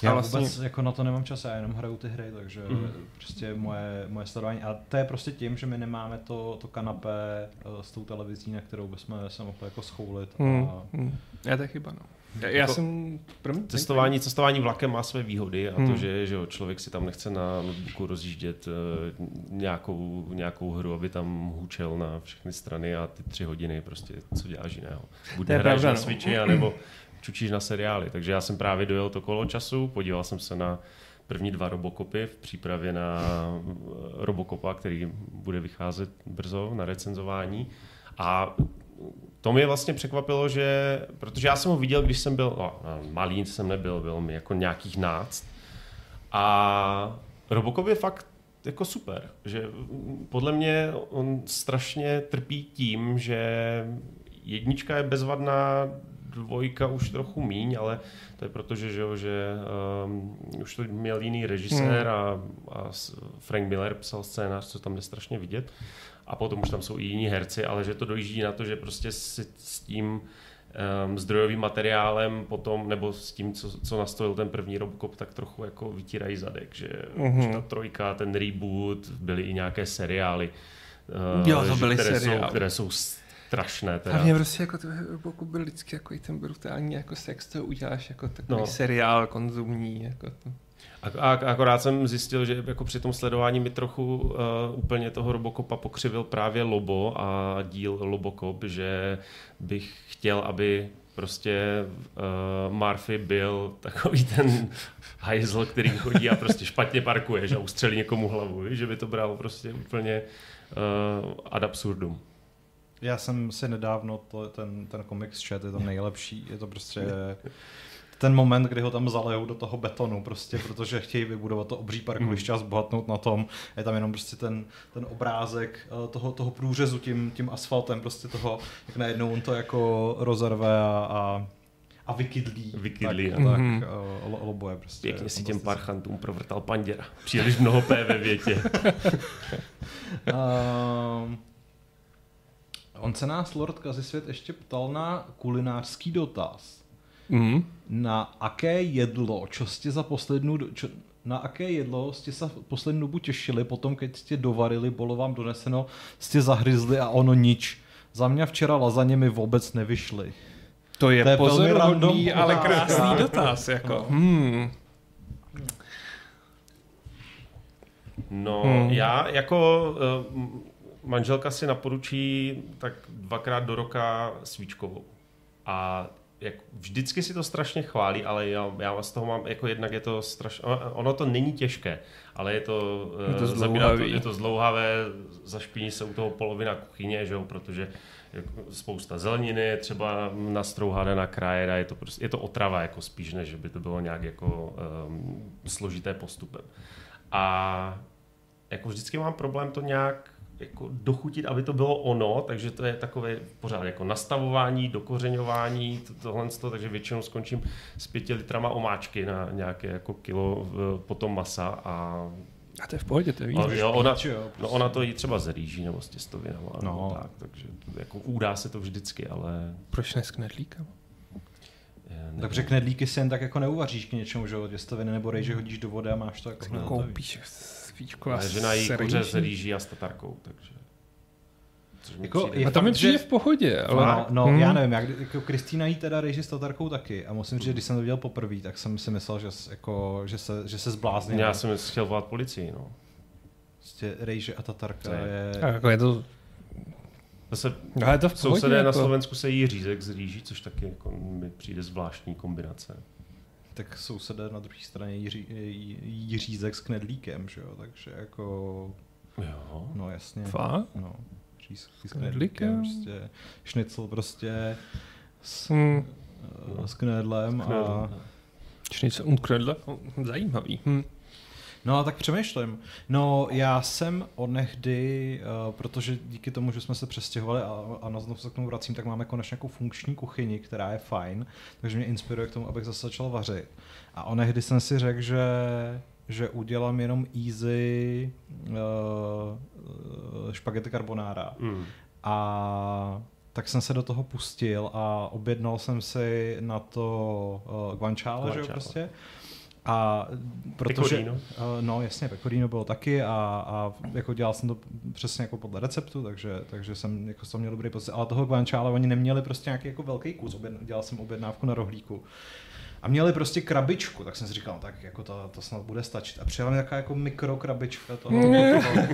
Já A vlastně... vůbec jako na to nemám čas, já jenom hraju ty hry, takže Mhm. mm. prostě moje, moje sledování. A to je prostě tím, že my nemáme to, to kanapé uh, s tou televizí, na kterou bychom se mohli jako schoulit. A... Hmm. Já to je chyba, no. Já, já Jako jsem... Promiň, Cestování, cestování vlakem má své výhody a Hmm. to, že, že jo, člověk si tam nechce na notebooku rozjíždět uh, nějakou, nějakou hru, aby tam hučel na všechny strany a ty tři hodiny prostě co děláš jiného. Buď hraješ na no. Switchi, anebo čučíš na seriály. Takže já jsem právě dojel to kolo času, podíval jsem se na první dva Robocopy v přípravě na eh, Robocopa, který bude vycházet brzo na recenzování. A to mě vlastně překvapilo, že, protože já jsem ho viděl, když jsem byl, no, malý jsem nebyl, byl mi jako nějakých náct. A Robocop je fakt jako super, že podle mě on strašně trpí tím, že jednička je bezvadná, dvojka už trochu míň, ale to je proto, že, že, že um, už to měl jiný režisér a, a s- Frank Miller psal scénář, co tam jde strašně vidět. A potom už tam jsou i jiní herci, ale že to dojíždí na to, že prostě s, s tím um, zdrojovým materiálem potom, nebo s tím, co, co nastavil ten první Robocop, tak trochu jako vytírají zadek, že Mhm. už ta trojka, ten reboot, byly i nějaké seriály, uh, Jo, to byly které, seriály. jsou, které jsou strašné. Teda. Hlavně prostě jako to jako byl vždycky jako i ten brutální jako sex, to uděláš jako takový No. seriál konzumní. Jako to. A, a akorát jsem zjistil, že jako při tom sledování mi trochu uh, úplně toho Robocopa pokřivil právě Lobo a díl Lobocop, že bych chtěl, aby prostě uh, Murphy byl takový ten hajzl, který chodí a prostě špatně parkuje, že a ustřelí někomu hlavu, že by to bral prostě úplně uh, ad absurdum. Já jsem si nedávno to, ten, ten komiks čet, je to nejlepší, je to prostě ten moment, kdy ho tam zalejou do toho betonu, prostě, protože chtějí vybudovat to obří parkoviště a zbohatnout na tom. Je tam jenom prostě ten, ten obrázek eh, toho, toho průřezu tím, tím asfaltem, prostě toho, jak najednou on to jako rozerve a, a a vykydlí. Vykydlí, tak, no. tak Mhm. uh, oboje prostě. Pěkně si těm fantastické. parchantům provrtal panděra. Příliš mnoho P ve větě. Ehm, on se nás Lord Kazisvět ještě ptal na kulinářský dotaz. Mm. Na aké jedlo, čo ste za poslednú, do- čo, na aké jedlo ste sa poslednú dobu tešili, potom keď ste dovarili, bolo vám doneseno, ste zahryzli a ono nič. Za mě včera lazaně mi vůbec nevyšly. To je, To je velmi pozoruhodný, random ale krásný dotaz. Jako. No. Hmm. No, Hmm. já jako uh, manželka si naporučí tak dvakrát do roka svíčkovou. A jak vždycky si to strašně chválí, ale já, já z toho mám, jako jednak je to strašně, ono to není těžké, ale je to, eh, Je to zabírá zdlouhavý. je to zdlouhavé, zašpiní se u toho polovina kuchyně, že jo, protože spousta zeleniny, třeba nastrouhané na kraje, a je to, prostě, je to otrava jako spíš, než že by to bylo nějak jako um, složité postupem. A jako vždycky mám problém to nějak jako dochutit, aby to bylo ono, takže to je takové pořád jako nastavování, dokořeňování, to, tohle, to, takže většinou skončím s pěti litrama omáčky na nějaké jako kilo eh, potom masa a A to je v pohodě, to je víc. a jo, ona, pít, jo, no prostě. ona to jí třeba z rýží nebo z těstovinama, No. no. tak, takže jako udá se to vždycky, ale Proč ne s knedlíkem? nevím. Takže knedlíky si jen tak jako neuvaříš k něčemu, že jo, těstoviny nebo rejže hodíš do vody a máš to jako. Koupíš svíčku a Ale žena jí kuře s rýží a s tatarkou, takže... Jako je A to mi fakt, přijde v pohodě, ale... No, no Hmm. já nevím, jak, jako Kristýna jí teda rejži s tatarkou taky a musím říct, že když jsem to viděl poprvé, tak jsem si myslel, že, jako, že, se, že se zbláznil. Já jsem chtěl volat policii, no. Prostě rejže a tatarka je- je... A jako je to... Zase No, je to v pohodě. sousedé na jako. Slovensku se jí řízek z rýží, což taky jako mi přijde zvláštní kombinace. Tak sousedé na druhé straně jí, ří- jí, jí řízek s knedlíkem, že jo, takže jako, Jo. no jasně. Fakt? No, řízek s knedlíkem? prostě šnicl prostě s, Hmm. eh, s knedlem a... Čnice und knedle? Oh, Zajímavý. Hm. No a tak přemýšlím. No já jsem onehdy, uh, protože díky tomu, že jsme se přestěhovali a, a na znovu se k tomu vracím, tak máme konečně nějakou funkční kuchyni, která je fajn, takže mě inspiruje k tomu, abych zase začal vařit. A onehdy jsem si řekl, že že udělám jenom easy uh, uh, špagety carbonara. Mm. A tak jsem se do toho pustil a objednal jsem si na to uh, guanciale, že jo, Guanciale. prostě. A protože... Pecorino. Uh, no jasně, pecorino bylo taky a, a jako dělal jsem to přesně jako podle receptu, takže, takže jsem jako jsem měl dobrý pocit. Ale toho guanciale oni neměli prostě nějaký jako velký kus, objedn, dělal jsem objednávku na rohlíku. A měli prostě krabičku, tak jsem si říkal, no, tak jako to, to snad bude stačit. A přijela mi taková jako mikrokrabička toho. toho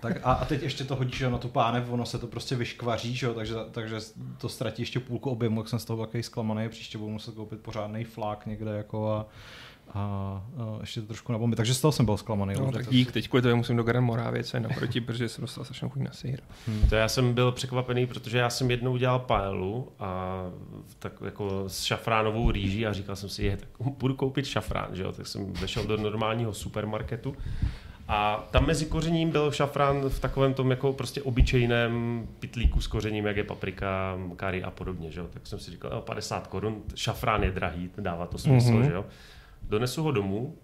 tak a, a, teď ještě to hodíš že, na tu pánev, ono se to prostě vyškvaří, že, jo, takže, takže to ztratí ještě půlku objemu, tak jsem z toho takový zklamaný, příště budu muset koupit pořádný flák někde jako a, a, a ještě to trošku nabomby. Takže z toho jsem byl zklamaný. No, už, tak to- dík, teď kvůli tomu musím do Gran Moravě, co je naproti, protože jsem dostal strašnou chuť na sír. To já jsem byl překvapený, protože já jsem jednou dělal paelu a tak jako s šafránovou rýží a říkal jsem si, je, tak budu koupit šafrán, že jo? tak jsem vešel do normálního supermarketu a tam mezi kořením byl šafrán v takovém tom jako prostě obyčejném pitlíku s kořením, jak je paprika, kari a podobně, že jo? tak jsem si říkal, jo, 50 korun, šafrán je drahý, dává to smysl, Mhm. mm-hmm. že jo. Donesu ho domů,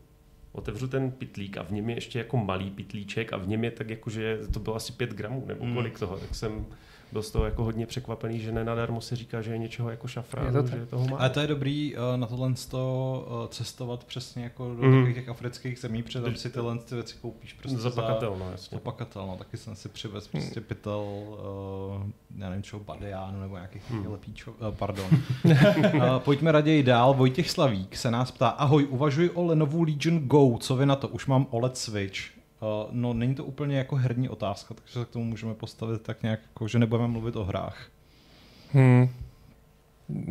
otevřu ten pitlík a v něm je ještě jako malý pitlíček a v něm je tak jako, že to bylo asi 5 gramů nebo Mm. kolik toho, tak jsem byl z toho jako hodně překvapený, že nenadarmo se říká, že je něčeho jako šafrán, Je to tak. že toho má. Ale to je dobrý uh, na tohle to, uh, cestovat přesně jako do Mhm. takových těch afrických zemí, protože tam si tyhle ty věci koupíš prostě za pakatel, no Za jasně. pakatel, no, taky jsem si přivez prostě pytel, uh, já nevím čeho, badejánu nebo nějakých Hmm. hmm. lepíčo, uh, pardon. uh, pojďme raději dál, Vojtěch Slavík se nás ptá, ahoj, uvažuji o Lenovo Legion Go, co vy na to, už mám OLED Switch. Uh, no, není to úplně jako herní otázka, takže se k tomu můžeme postavit tak nějak, jako, že nebudeme mluvit o hrách. Hmm.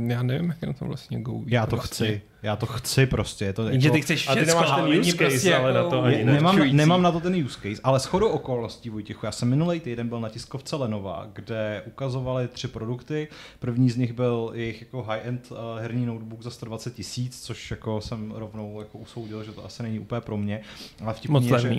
Já nevím, jak je na tom vlastně Go. Já to vlastně. chci. Já to chci prostě. Je to jako, ty chceš A ty nemáš ten ale use case, prostě ale jako- na to ani je, ne. nemám, nemám na to ten use case, ale shodou okolností, Vojtěchu, já jsem minulý týden byl na tiskovce Lenova, kde ukazovali tři produkty. První z nich byl jejich jako high-end uh, herní notebook za 120 tisíc, což jako jsem rovnou jako usoudil, že to asi není úplně pro mě. Ale Moc je, že uh,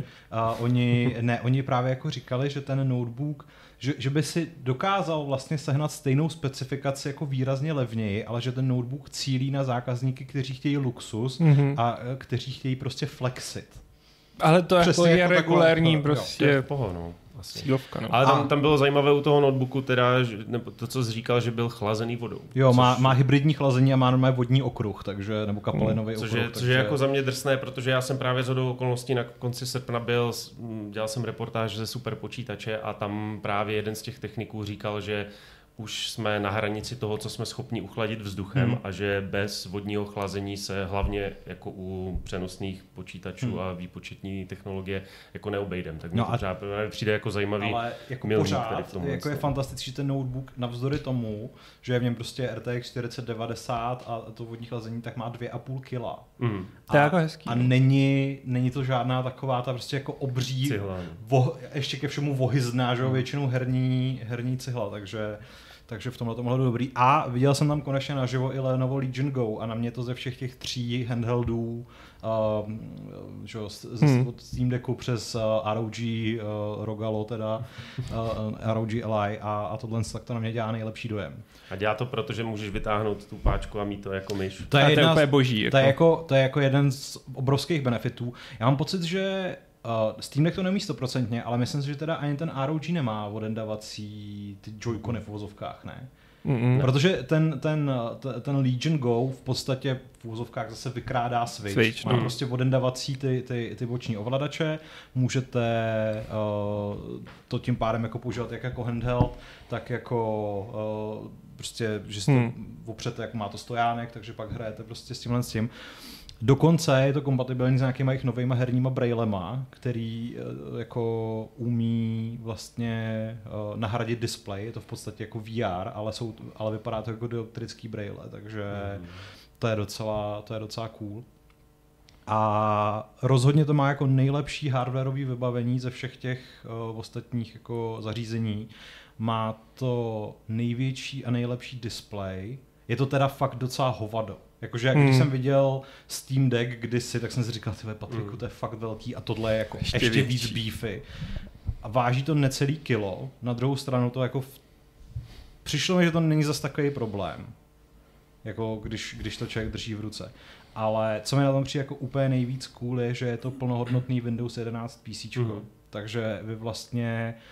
oni, ne, oni právě jako říkali, že ten notebook že, že by si dokázal vlastně sehnat stejnou specifikaci jako výrazně levněji, ale že ten notebook cílí na zákazníky, kteří chtějí luxus Mhm. a eh, kteří chtějí prostě flexit. Ale to Přesně jako je jako takhle, regulární jo, To je prostě v poho, no. Asi. cílovka. No. Ale tam, tam bylo zajímavé u toho notebooku teda, že, nebo to, co jsi říkal, že byl chlazený vodou. Jo, má, Což- má hybridní chlazení a má normálně vodní okruh, takže, nebo kapalinový Což okruh. je, což takže... je jako za mě drsné, protože já jsem právě z hodou okolností na konci srpna byl, dělal jsem reportáž ze super počítače a tam právě jeden z těch techniků říkal, že už jsme na hranici toho, co jsme schopni uchladit vzduchem Hmm. a že bez vodního chlazení se hlavně jako u přenosných počítačů Hmm. a výpočetní technologie jako neobejdem. Tak No to a- třeba přijde jako zajímavý. ale jako milník pořád, tady v tomhle jako je fantastický, že ten notebook navzdory tomu, že je v něm prostě RTX 4090 a to vodní chlazení, tak má 2,5 kila. Mm, To je A- jako hezký, A není, není to žádná taková ta prostě jako obří, cihla. no. vo, ještě ke všemu vohyzná, že jo, Hmm. většinou herní, herní cihla, takže takže v tomhle tomhle dobrý. A viděl jsem tam konečně naživo i Lenovo Legion Go a na mě to ze všech těch tří handheldů, um, že jo, z, z, Hmm. od Steam Decku přes uh, ROG, uh, Rogalo teda, uh, ROG Ally a, a tohle tak to na mě dělá nejlepší dojem. A dělá to proto, že můžeš vytáhnout tu páčku a mít to jako myš. To A to je jedna z- úplně boží. To je, jako. jako, to je jako jeden z obrovských benefitů. Já mám pocit, že uh, Steam Deck to nemí stoprocentně, ale myslím si, že teda ani ten ROG nemá odendavací ty joycony v vozovkách, ne? Mm-mm. Protože ten, ten, ten Legion Go v podstatě v úzovkách zase vykrádá Switch. Switch, Má no. prostě odendavací ty, ty, ty boční ovladače, můžete uh, to tím pádem jako používat jak jako handheld, tak jako uh, prostě, že si to Hmm. opřete, jak má to stojánek, takže pak hrajete prostě s tímhle s tím. Dokonce je to kompatibilní s nějakýma jejich novýma herníma brailema, který eh, jako umí vlastně eh, nahradit display, je to v podstatě jako VR, ale, jsou, ale vypadá to jako dioptrický braille, takže to je docela, to je docela cool. A rozhodně to má jako nejlepší hardwareové vybavení ze všech těch uh, ostatních jako zařízení. Má to největší a nejlepší display. Je to teda fakt docela hovado. Jakože jak když Hmm. jsem viděl Steam Deck kdysi, tak jsem si říkal, ty Patriku, Hmm. to je fakt velký a tohle je jako ještě, Ještě víc beefy. A váží to necelý kilo. Na druhou stranu to jako v... přišlo mi, že to není zas takový problém. Jako když, když to člověk drží v ruce. Ale co mi na tom přijde jako úplně nejvíc cool je, že je to plnohodnotný Windows 11 PC. Mhm. Mm. Takže vy vlastně uh,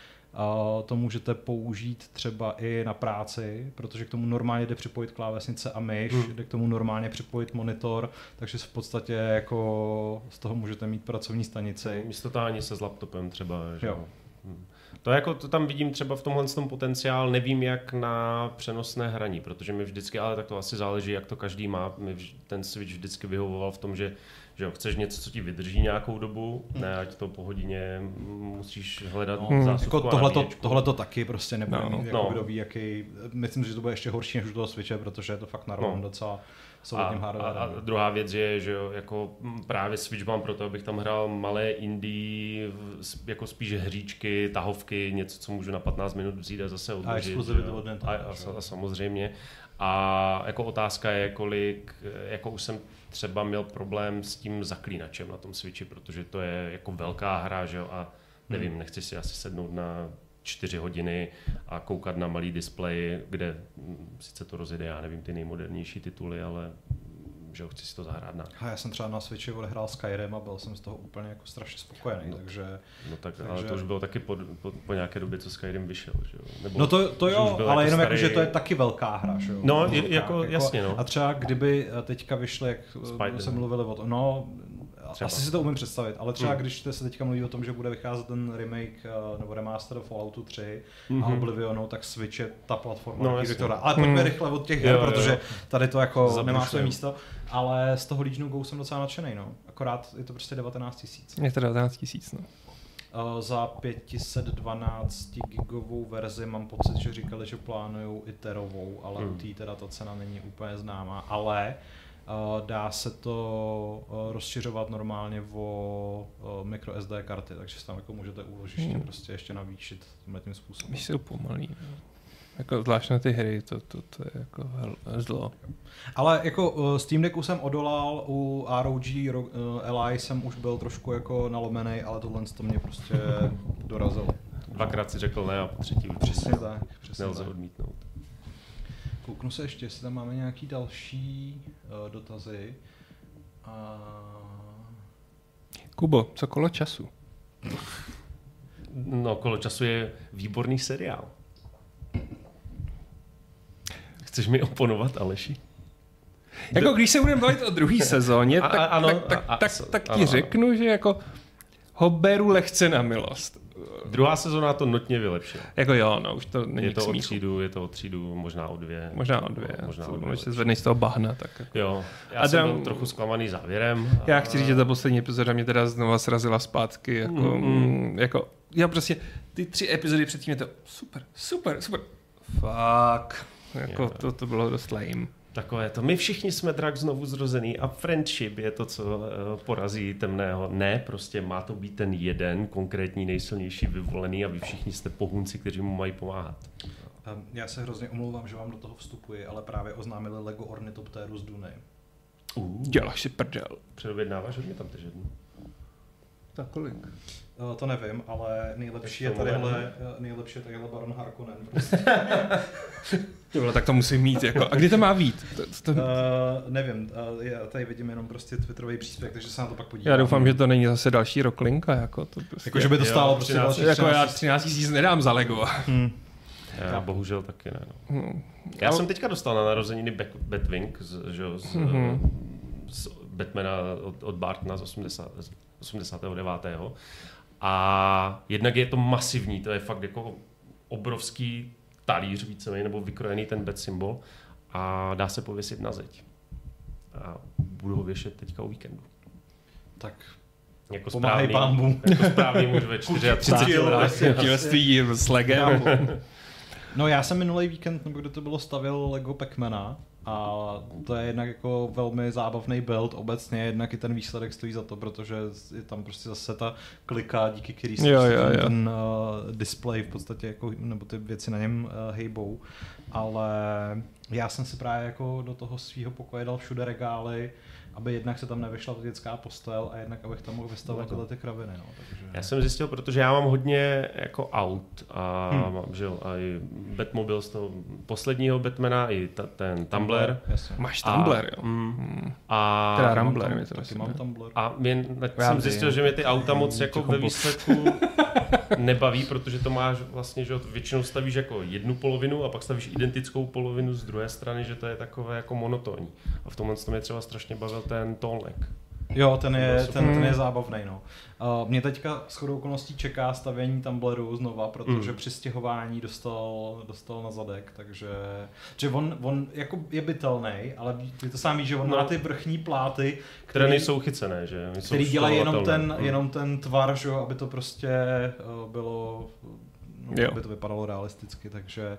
to můžete použít třeba i na práci, protože k tomu normálně jde připojit klávesnice a myš, Mhm. jde k tomu normálně připojit monitor, takže v podstatě jako z toho můžete mít pracovní stanici. Místo tahání se s laptopem třeba. Že? Jo. jo. Hm. To jako to tam vidím třeba v tomhle tom potenciál, nevím jak na přenosné hraní, protože mi vždycky, ale tak to asi záleží, jak to každý má, mi ten Switch vždycky vyhovoval v tom, že, že jo, chceš něco, co ti vydrží nějakou dobu, ne ať to po hodině musíš hledat No, no, Hmm. zásuvku jako a tohleto, nabíječku. tohleto taky prostě nebude No. mít, jako No. kdo ví, jaký, myslím, že to bude ještě horší než u toho Switche, protože je to fakt narvaný No. docela A, a, a druhá věc je, že jo, jako právě Switch mám proto, abych tam hrál malé indie, jako spíš hříčky, tahovky, něco, co můžu na 15 minut vzít a zase odložit. exkluzivitu od Nintendo, A, a, a, samozřejmě. A jako otázka je, kolik, jako už jsem třeba měl problém s tím zaklínačem na tom Switchi, protože to je jako velká hra, že jo, a nevím, nechci si asi sednout na čtyři hodiny a koukat na malý displej, kde mm, sice to rozjede, já nevím, ty nejmodernější tituly, ale že chci si to zahrát na. A já jsem třeba na Switchi odehrál Skyrim a byl jsem z toho úplně jako strašně spokojený, No. takže... No tak, Takže- ale to už bylo taky po, po, po nějaké době, co Skyrim vyšel, že jo? Nebo, No to, to jo, ale jako jenom jako, starý- že to je taky velká hra, že jo? No, je- uvozovkách, jako- jasně, no. A třeba kdyby eh, teďka vyšly, jak eh, Spider. jsme mluvili o tom, no, Třeba. asi si to umím představit, ale třeba Hmm. když se teďka mluví o tom, že bude vycházet ten remake eh, nebo remaster Falloutu 3 a Mhm. Oblivionu, tak Switch je ta platforma, No, dá. Ale pojďme Hmm. rychle od těch her, Jo, protože jo. tady to jako nemá své místo, ale z toho Legionu Go jsem docela nadšený, no. Akorát je to prostě 19 tisíc. Je to 19 tisíc, no. Uh, za 512 gigovou verzi mám pocit, že říkali, že plánují i terovou, ale Hmm. u té teda ta cena není úplně známá. Ale Uh, dá se to uh, rozšiřovat normálně o uh, micro SD karty, takže si tam jako můžete úložiště Hmm. prostě ještě navýšit tímhle tím způsobem. Když jsou pomalý. No. Jako zvlášť na ty hry, to, to, to je jako zlo. Ale jako uh, Steam Decku jsem odolal, u ROG ro- uh, Li jsem už byl trošku jako nalomený, ale tohle to mě prostě dorazilo. Dvakrát si řekl ne a po třetí už Přesně tak, přesně nelze tak. odmítnout. Kouknu se ještě, jestli tam máme nějaký další uh, dotazy. A... Kubo, co kolo času? No, kolo času je výborný seriál. Chceš mi oponovat, Aleši? Jako když se budeme bavit o druhé sezóně, tak, a- ano, tak, tak, a- a- tak, tak ti ano, řeknu, že jako ho beru lehce na milost. Druhá sezóna to notně vylepšila. Jako jo, no, už to není Je to o třídu, je to o třídu, možná o dvě. Možná o dvě. Možná o Možná dvě. Když se zvedneš z toho bahna, tak jako. Jo, já A jsem byl trochu zklamaný závěrem. Já a- chci říct, že ta poslední epizoda mě teda znova srazila zpátky. Jako, Mm, mm, jako, já prostě ty tři epizody předtím je to super, super, super. Fuck. Jako, Jo. to, to bylo dost lame. Takové to. My všichni jsme drak znovu zrozený a friendship je to, co eh, porazí temného. Ne, prostě má to být ten jeden konkrétní nejsilnější vyvolený a vy všichni jste pohunci, kteří mu mají pomáhat. Já se hrozně omlouvám, že vám do toho vstupuji, ale právě oznámili Lego Ornitoptéru z Duny. Uh, Děláš si prdel. předobjednáváš hodně tam držet. Tak kolik? Uh, to nevím, ale nejlepší je tadyhle, uh, nejlepší je tadyhle Baron Harkonnen. Prostě. Jo, tak to musím mít. Jako. A kdy to má být? To, to, uh, nevím, uh, já tady vidím jenom prostě Twitterový příspěvek, takže se na to pak podívám. já doufám, že to není zase další roklinka. Jako, to prostě, Jako, že by to Jo, stálo prostě 13 další jako já 13 13 tisíc nedám za Lego. Hmm. Já bohužel taky ne. No. Hmm. Já Ale- jsem teďka dostal na narozeniny Bat- Batwing z, že, jo, z, Mhm. z Batmana od, od Bartona z 80, z 89. A jednak je to masivní, to je fakt jako obrovský talíř víceméně, nebo vykrojený ten bat symbol a dá se pověsit na zeď. A budu ho věšet teďka o víkendu. Tak Jako Pomáhej správný, Bůh. jako správný muž ve 34 Kutil, letech. S Legem. No já jsem minulý víkend, nebo kdo to bylo, stavil Lego Pacmana a to je jednak jako velmi zábavný build obecně, jednak i ten výsledek stojí za to, protože je tam prostě zase ta klika, díky který se Jo, prostě jo, ten, jo. ten uh, display v podstatě jako, nebo ty věci na něm uh, hejbou, ale já jsem si právě jako do toho svého pokoje dal všude regály, aby jednak se tam nevyšla dětská postel a jednak abych tam mohl vystavovat tyhle ty kraviny, no, takže... Já jsem zjistil, protože já mám hodně jako aut a Hmm. mám, že jo, a i Batmobil z toho posledního Batmana, i ta, ten Tumblr. Jasně. Máš A- Tumblr, jo. Mm, Hmm. a, Teda Rambler, mi to taky mám? Tumblr. a mě, jsem zjistil, že mě ty auta moc jako ve výsledku nebaví, protože to máš vlastně, že většinou stavíš jako jednu polovinu a pak stavíš identickou polovinu z druhé strany, že to je takové jako monotónní. A v tomhle to mě třeba strašně bavil ten Tolnek. Jo, ten je, ten, ten je Hmm. zábavný. No. Uh, mě teďka s chodou okolností čeká stavění Tumbleru znova, protože Mm. při stěhování dostal, dostal na zadek, takže že on, on jako je bytelný, ale ty to sám víš, že on No. má ty vrchní pláty, Které nejsou chycené, že? Který dělají jenom ten. Mm. jenom ten tvar, že, jo, aby to prostě uh, bylo Jo. aby to vypadalo realisticky, takže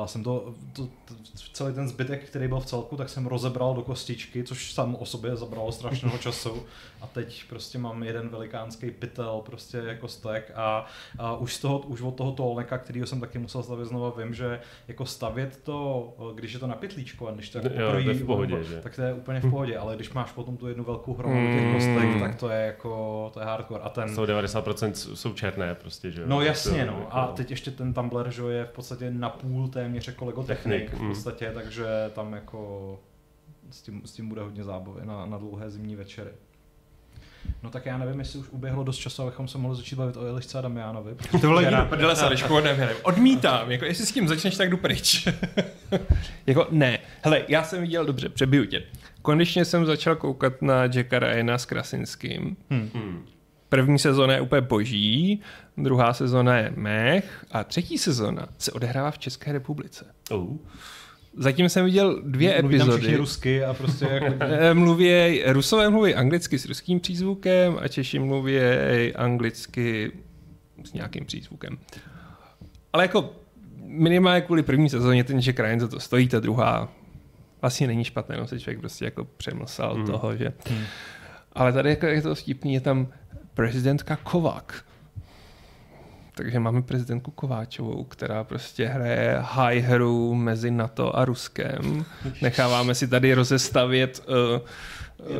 uh, jsem to, to, to, celý ten zbytek, který byl v celku, tak jsem rozebral do kostičky, což sam o sobě zabralo strašného času a teď prostě mám jeden velikánský pytel prostě jako stek a, a už, z toho, už od toho tolneka, kterýho jsem taky musel stavět znova, vím, že jako stavět to, když je to na pytlíčko a když to jako Jo, to je v pohodě, že? tak to je úplně v pohodě, ale když máš potom tu jednu velkou hromadu těch Mm. kostek, tak to je jako, to je hardcore. A ten, 190% jsou černé prostě, že jo? No jasně, no. jako- A teď ještě ten Tumblr, že je v podstatě na půl téměř jako Lego Technik Technik, v mm. podstatě, takže tam jako s tím, s tím bude hodně zábavy na, na dlouhé zimní večery. No tak já nevím, jestli už uběhlo dost času, abychom se mohli začít bavit o Elišce a Damianovi. To jdi do prdele, Sareš, Odmítám, jako jestli s tím začneš, tak jdu pryč. jako ne. Hele, já jsem viděl, dobře, přebiju tě. Konečně jsem začal koukat na Jacka Ryana s Krasinským. Hmm. První sezóna je úplně boží, druhá sezóna je mech a třetí sezóna se odehrává v České republice. Oh. Zatím jsem viděl dvě Mluví epizody. rusky a prostě jako... Eh, Mluví, Rusové mluví anglicky s ruským přízvukem a Češi mluví anglicky s nějakým přízvukem. Ale jako minimálně kvůli první sezóně ten Jack Ryan za to stojí, ta druhá vlastně není špatné, jenom se člověk prostě jako přemlsal Hmm. toho, že... Hmm. Ale tady jako je to vtipný, je tam prezidentka Kovák. Takže máme prezidentku Kováčovou, která prostě hraje high hru mezi NATO a Ruskem. Necháváme si tady rozestavět uh,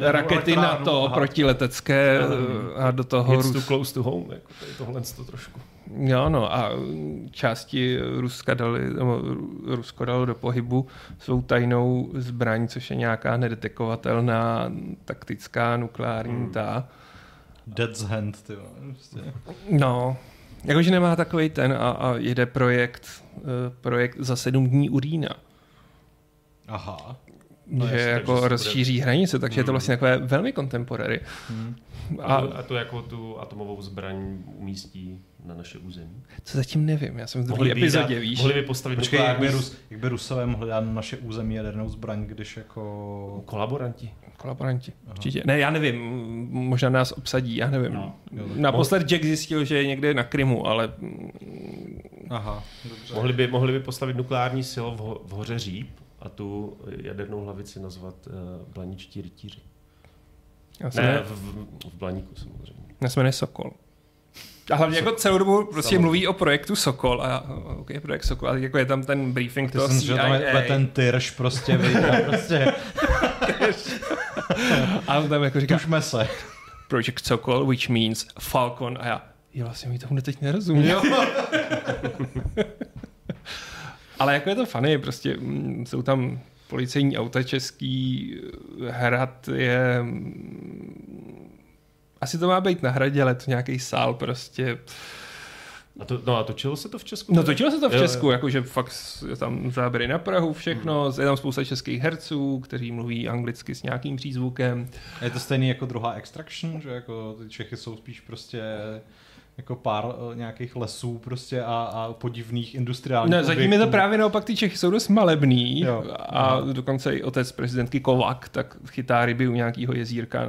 rakety NATO aha. protiletecké uh, a do toho It's too Rus... close to home, jako tady tohle to trošku. Jo, no a části Ruska dali, Ru- Rusko dalo do pohybu svou tajnou zbraň, což je nějaká nedetekovatelná taktická nukleární Hmm. ta. Dead's Hand, ty vole, prostě. No, jakože nemá takový ten a, a jede projekt, eh, projekt za sedm dní u Rýna. Aha. No, že jasně, jako se rozšíří hranice, takže je to Hmm. vlastně takové velmi contemporary. Hmm. A, A to, a to jako tu atomovou zbraň umístí na naše území. co zatím nevím, já jsem v druhé epizodě, víš. mohli by postavit Počkej, jak by, Rus, jak by Rusové mohli dát na naše území jadernou zbraň, když jako... kolaboranti. Kolaboranti, Aha. určitě. Ne, já nevím, možná nás obsadí, já nevím. No, jo, Naposled Jack zjistil, že je někde na Krymu, ale Aha, dobře. Mohli by, mohli by postavit nukleární sil v, ho, v hoře Říp a tu jadernou hlavici nazvat uh, blaničtí rytíři. já se Ne, ne, v, v, Blaníku samozřejmě. já se jmenuje Sokol. A hlavně jako celou dobu prostě mluví o projektu Sokol a OK, projekt Sokol, a jako je tam ten briefing Ty toho jsem, že tam je CIA. ten tyrš prostě, a prostě A on tam jako říká tušme se. Project Sokol, which means Falcon a já, jo, vlastně mi tomu teď nerozumím. Ale jako je to funny, prostě mm, jsou tam policejní auta český, hrad je... mm, Asi to má být na hradě, ale to nějaký sál prostě. A to, no a točilo se to v Česku? No točilo se to v Jo, jo. Česku, jakože fakt je tam záběry na Prahu, všechno, je tam spousta českých herců, kteří mluví anglicky s nějakým přízvukem. Je to stejný jako druhá Extraction, že jako ty Čechy jsou spíš prostě jako pár eh, nějakých lesů prostě a, a podivných industriálních Ne, zatím je to právě naopak, ty Čechy jsou dost malebný Jo. a dokonce i otec prezidentky Kovak tak chytá ryby u nějakého jezírka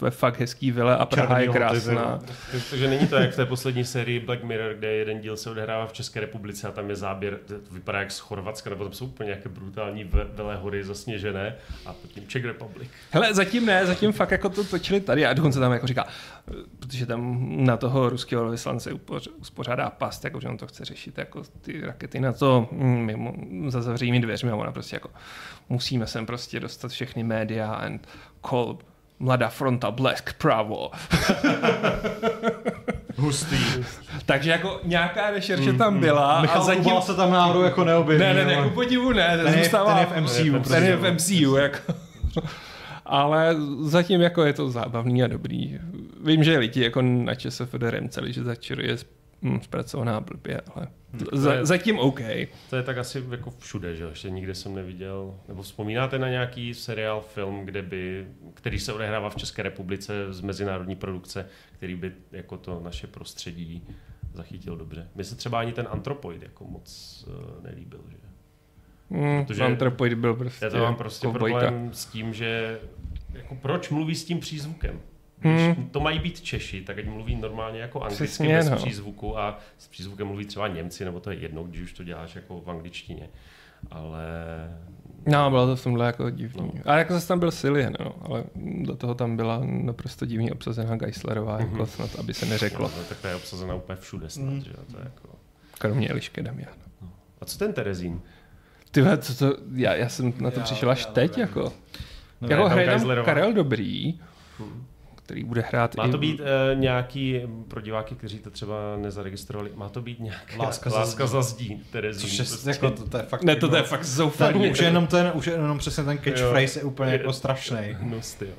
ve fakt hezký vile a Praha je Černýho, krásná. Tak- Takže není to jak v té poslední sérii Black Mirror, kde jeden díl se odehrává v České republice a tam je záběr, to vypadá jak z Chorvatska, nebo tam jsou úplně nějaké brutální ve- velé hory zasněžené a pod tím Czech Republic. Hele, zatím ne, zatím fakt jako to točili tady a dokonce tam jako říká, eh, protože tam na toho ruského vyslance upoř- uspořádá past, jako že on to chce řešit, jako ty rakety na to mm, mimo, za zavřenými dveřmi a ona prostě jako musíme sem prostě dostat všechny média and call Mladá fronta Blesk Pravo. Hustý. Takže jako nějaká rešerše tam byla Michal a zatím... Kubal se tam náhodou jako neobjeví. Ne, ne, ne, ku podivu ne, ten, zůstává, ten je v MCU, Ten je v prostě. MCU, jako. Ale zatím jako je to zábavný a dobrý. Vím, že lidi jako na ČSFD remceli, že začer je hm, zpracovaná blbě, ale za, je- zatím OK. To je tak asi jako všude, že jo? ještě nikde jsem neviděl. Nebo vzpomínáte na nějaký seriál, film, kde by, který se odehrává v České republice z mezinárodní produkce, který by jako to naše prostředí zachytil dobře. Mně se třeba ani ten Antropoid jako moc uh, nelíbil, že? Hmm, Protože- Antropoid byl prostě Já to mám prostě kovbojka. problém s tím, že jako proč mluví s tím přízvukem? Hmm. Když to mají být Češi, tak ať mluví normálně jako anglicky Přesně, bez no. přízvuku a s přízvukem mluví třeba Němci, nebo to je jedno, když už to děláš jako v angličtině. Ale No, bylo to v tomhle jako divný. No. A jako zase tam byl Cillian, no, ale do toho tam byla naprosto divně obsazená Geislerová, Mhm. jako snad, aby se neřeklo. No, tak to je obsazena úplně všude snad, Mm. že to je jako... Kromě Elišky Damian. A co ten Terezín? Ty vole, co to, já, já jsem na to Já- přišel až já teď, nevím. jako. No, jako hraje tam Geislerová. Karel Dobrý, který bude hrát Má i... to být uh, nějaký, pro diváky, kteří to třeba nezaregistrovali, má to být nějaká Láska za láska zdí. za zdí, Terezín. Což je, prostě. jako, to, to je fakt... Ne, to, to je fakt zoufalý. už jenom ten, už jenom přesně ten catchphrase je úplně Je- jako strašný. Hnus, ty jo.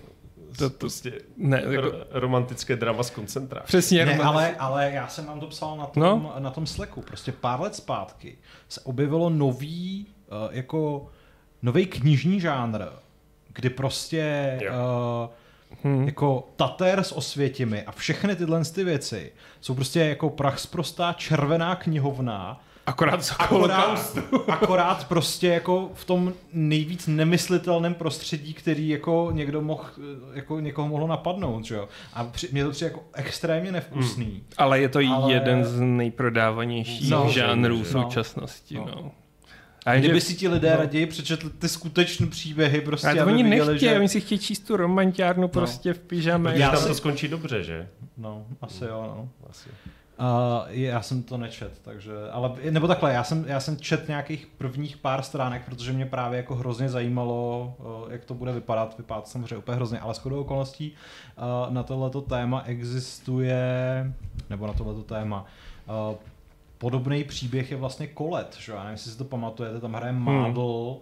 To- To, prostě Ne, jako, ro- romantické drama z koncentráče. přesně. Ne, jako- ale, ale já jsem vám to psal na tom, No. no? na tom Slacku. Prostě pár let zpátky se objevilo nový, jako nový knižní žánr, kdy prostě uh, Hm. jako Tater s Osvětimi a všechny tyhle ty věci jsou prostě jako prach sprostá červená knihovna, Akorát z akorát, akorát prostě jako v tom nejvíc nemyslitelném prostředí, který jako někdo mohl, jako někoho mohlo napadnout, že jo. A při, mě to přijde jako extrémně nevkusný. Ale je to Ale- jeden z nejprodávanějších No, žánrů že- v no. současnosti. No. No. A Kdyby jenže- si ti lidé no. raději přečetli ty skutečné příběhy, prostě, Ale to aby oni viděli, nechtějí, že... oni si chtějí číst tu romantiárnu prostě v pyžame. Já tam si- to skončí dobře, že? No, asi jo, no. Asi. Uh, já jsem to nečet, takže, ale, nebo takhle, já jsem, já jsem čet nějakých prvních pár stránek, protože mě právě jako hrozně zajímalo, uh, jak to bude vypadat, vypadá to samozřejmě úplně hrozně, ale shodou okolností uh, na tohleto téma existuje, nebo na tohleto téma, uh, podobný příběh je vlastně Kolet, že? jo? já nevím, jestli si to pamatujete, tam hraje Mádl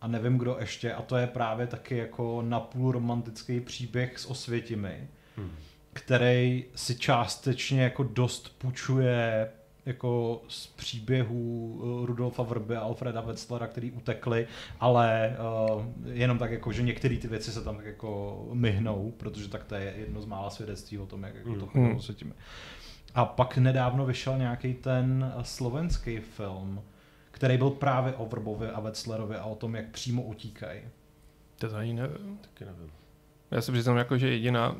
a nevím kdo ještě a to je právě taky jako napůl romantický příběh s Osvětimi který si částečně jako dost půjčuje jako z příběhů eh, Rudolfa Vrby a Alfreda Wetzlera, který utekli, ale uh, jenom tak jako, že některé ty věci se tam tak jako myhnou, protože tak to je jedno z mála svědectví o tom, jak jako to Mm. chodilo s tím. A pak nedávno vyšel nějaký ten eh, slovenský film, který byl právě o Vrbovi a Wetzlerovi a o tom, jak přímo utíkají. To ani nevím. Taky nevím. Já se přiznám, jako, že jediná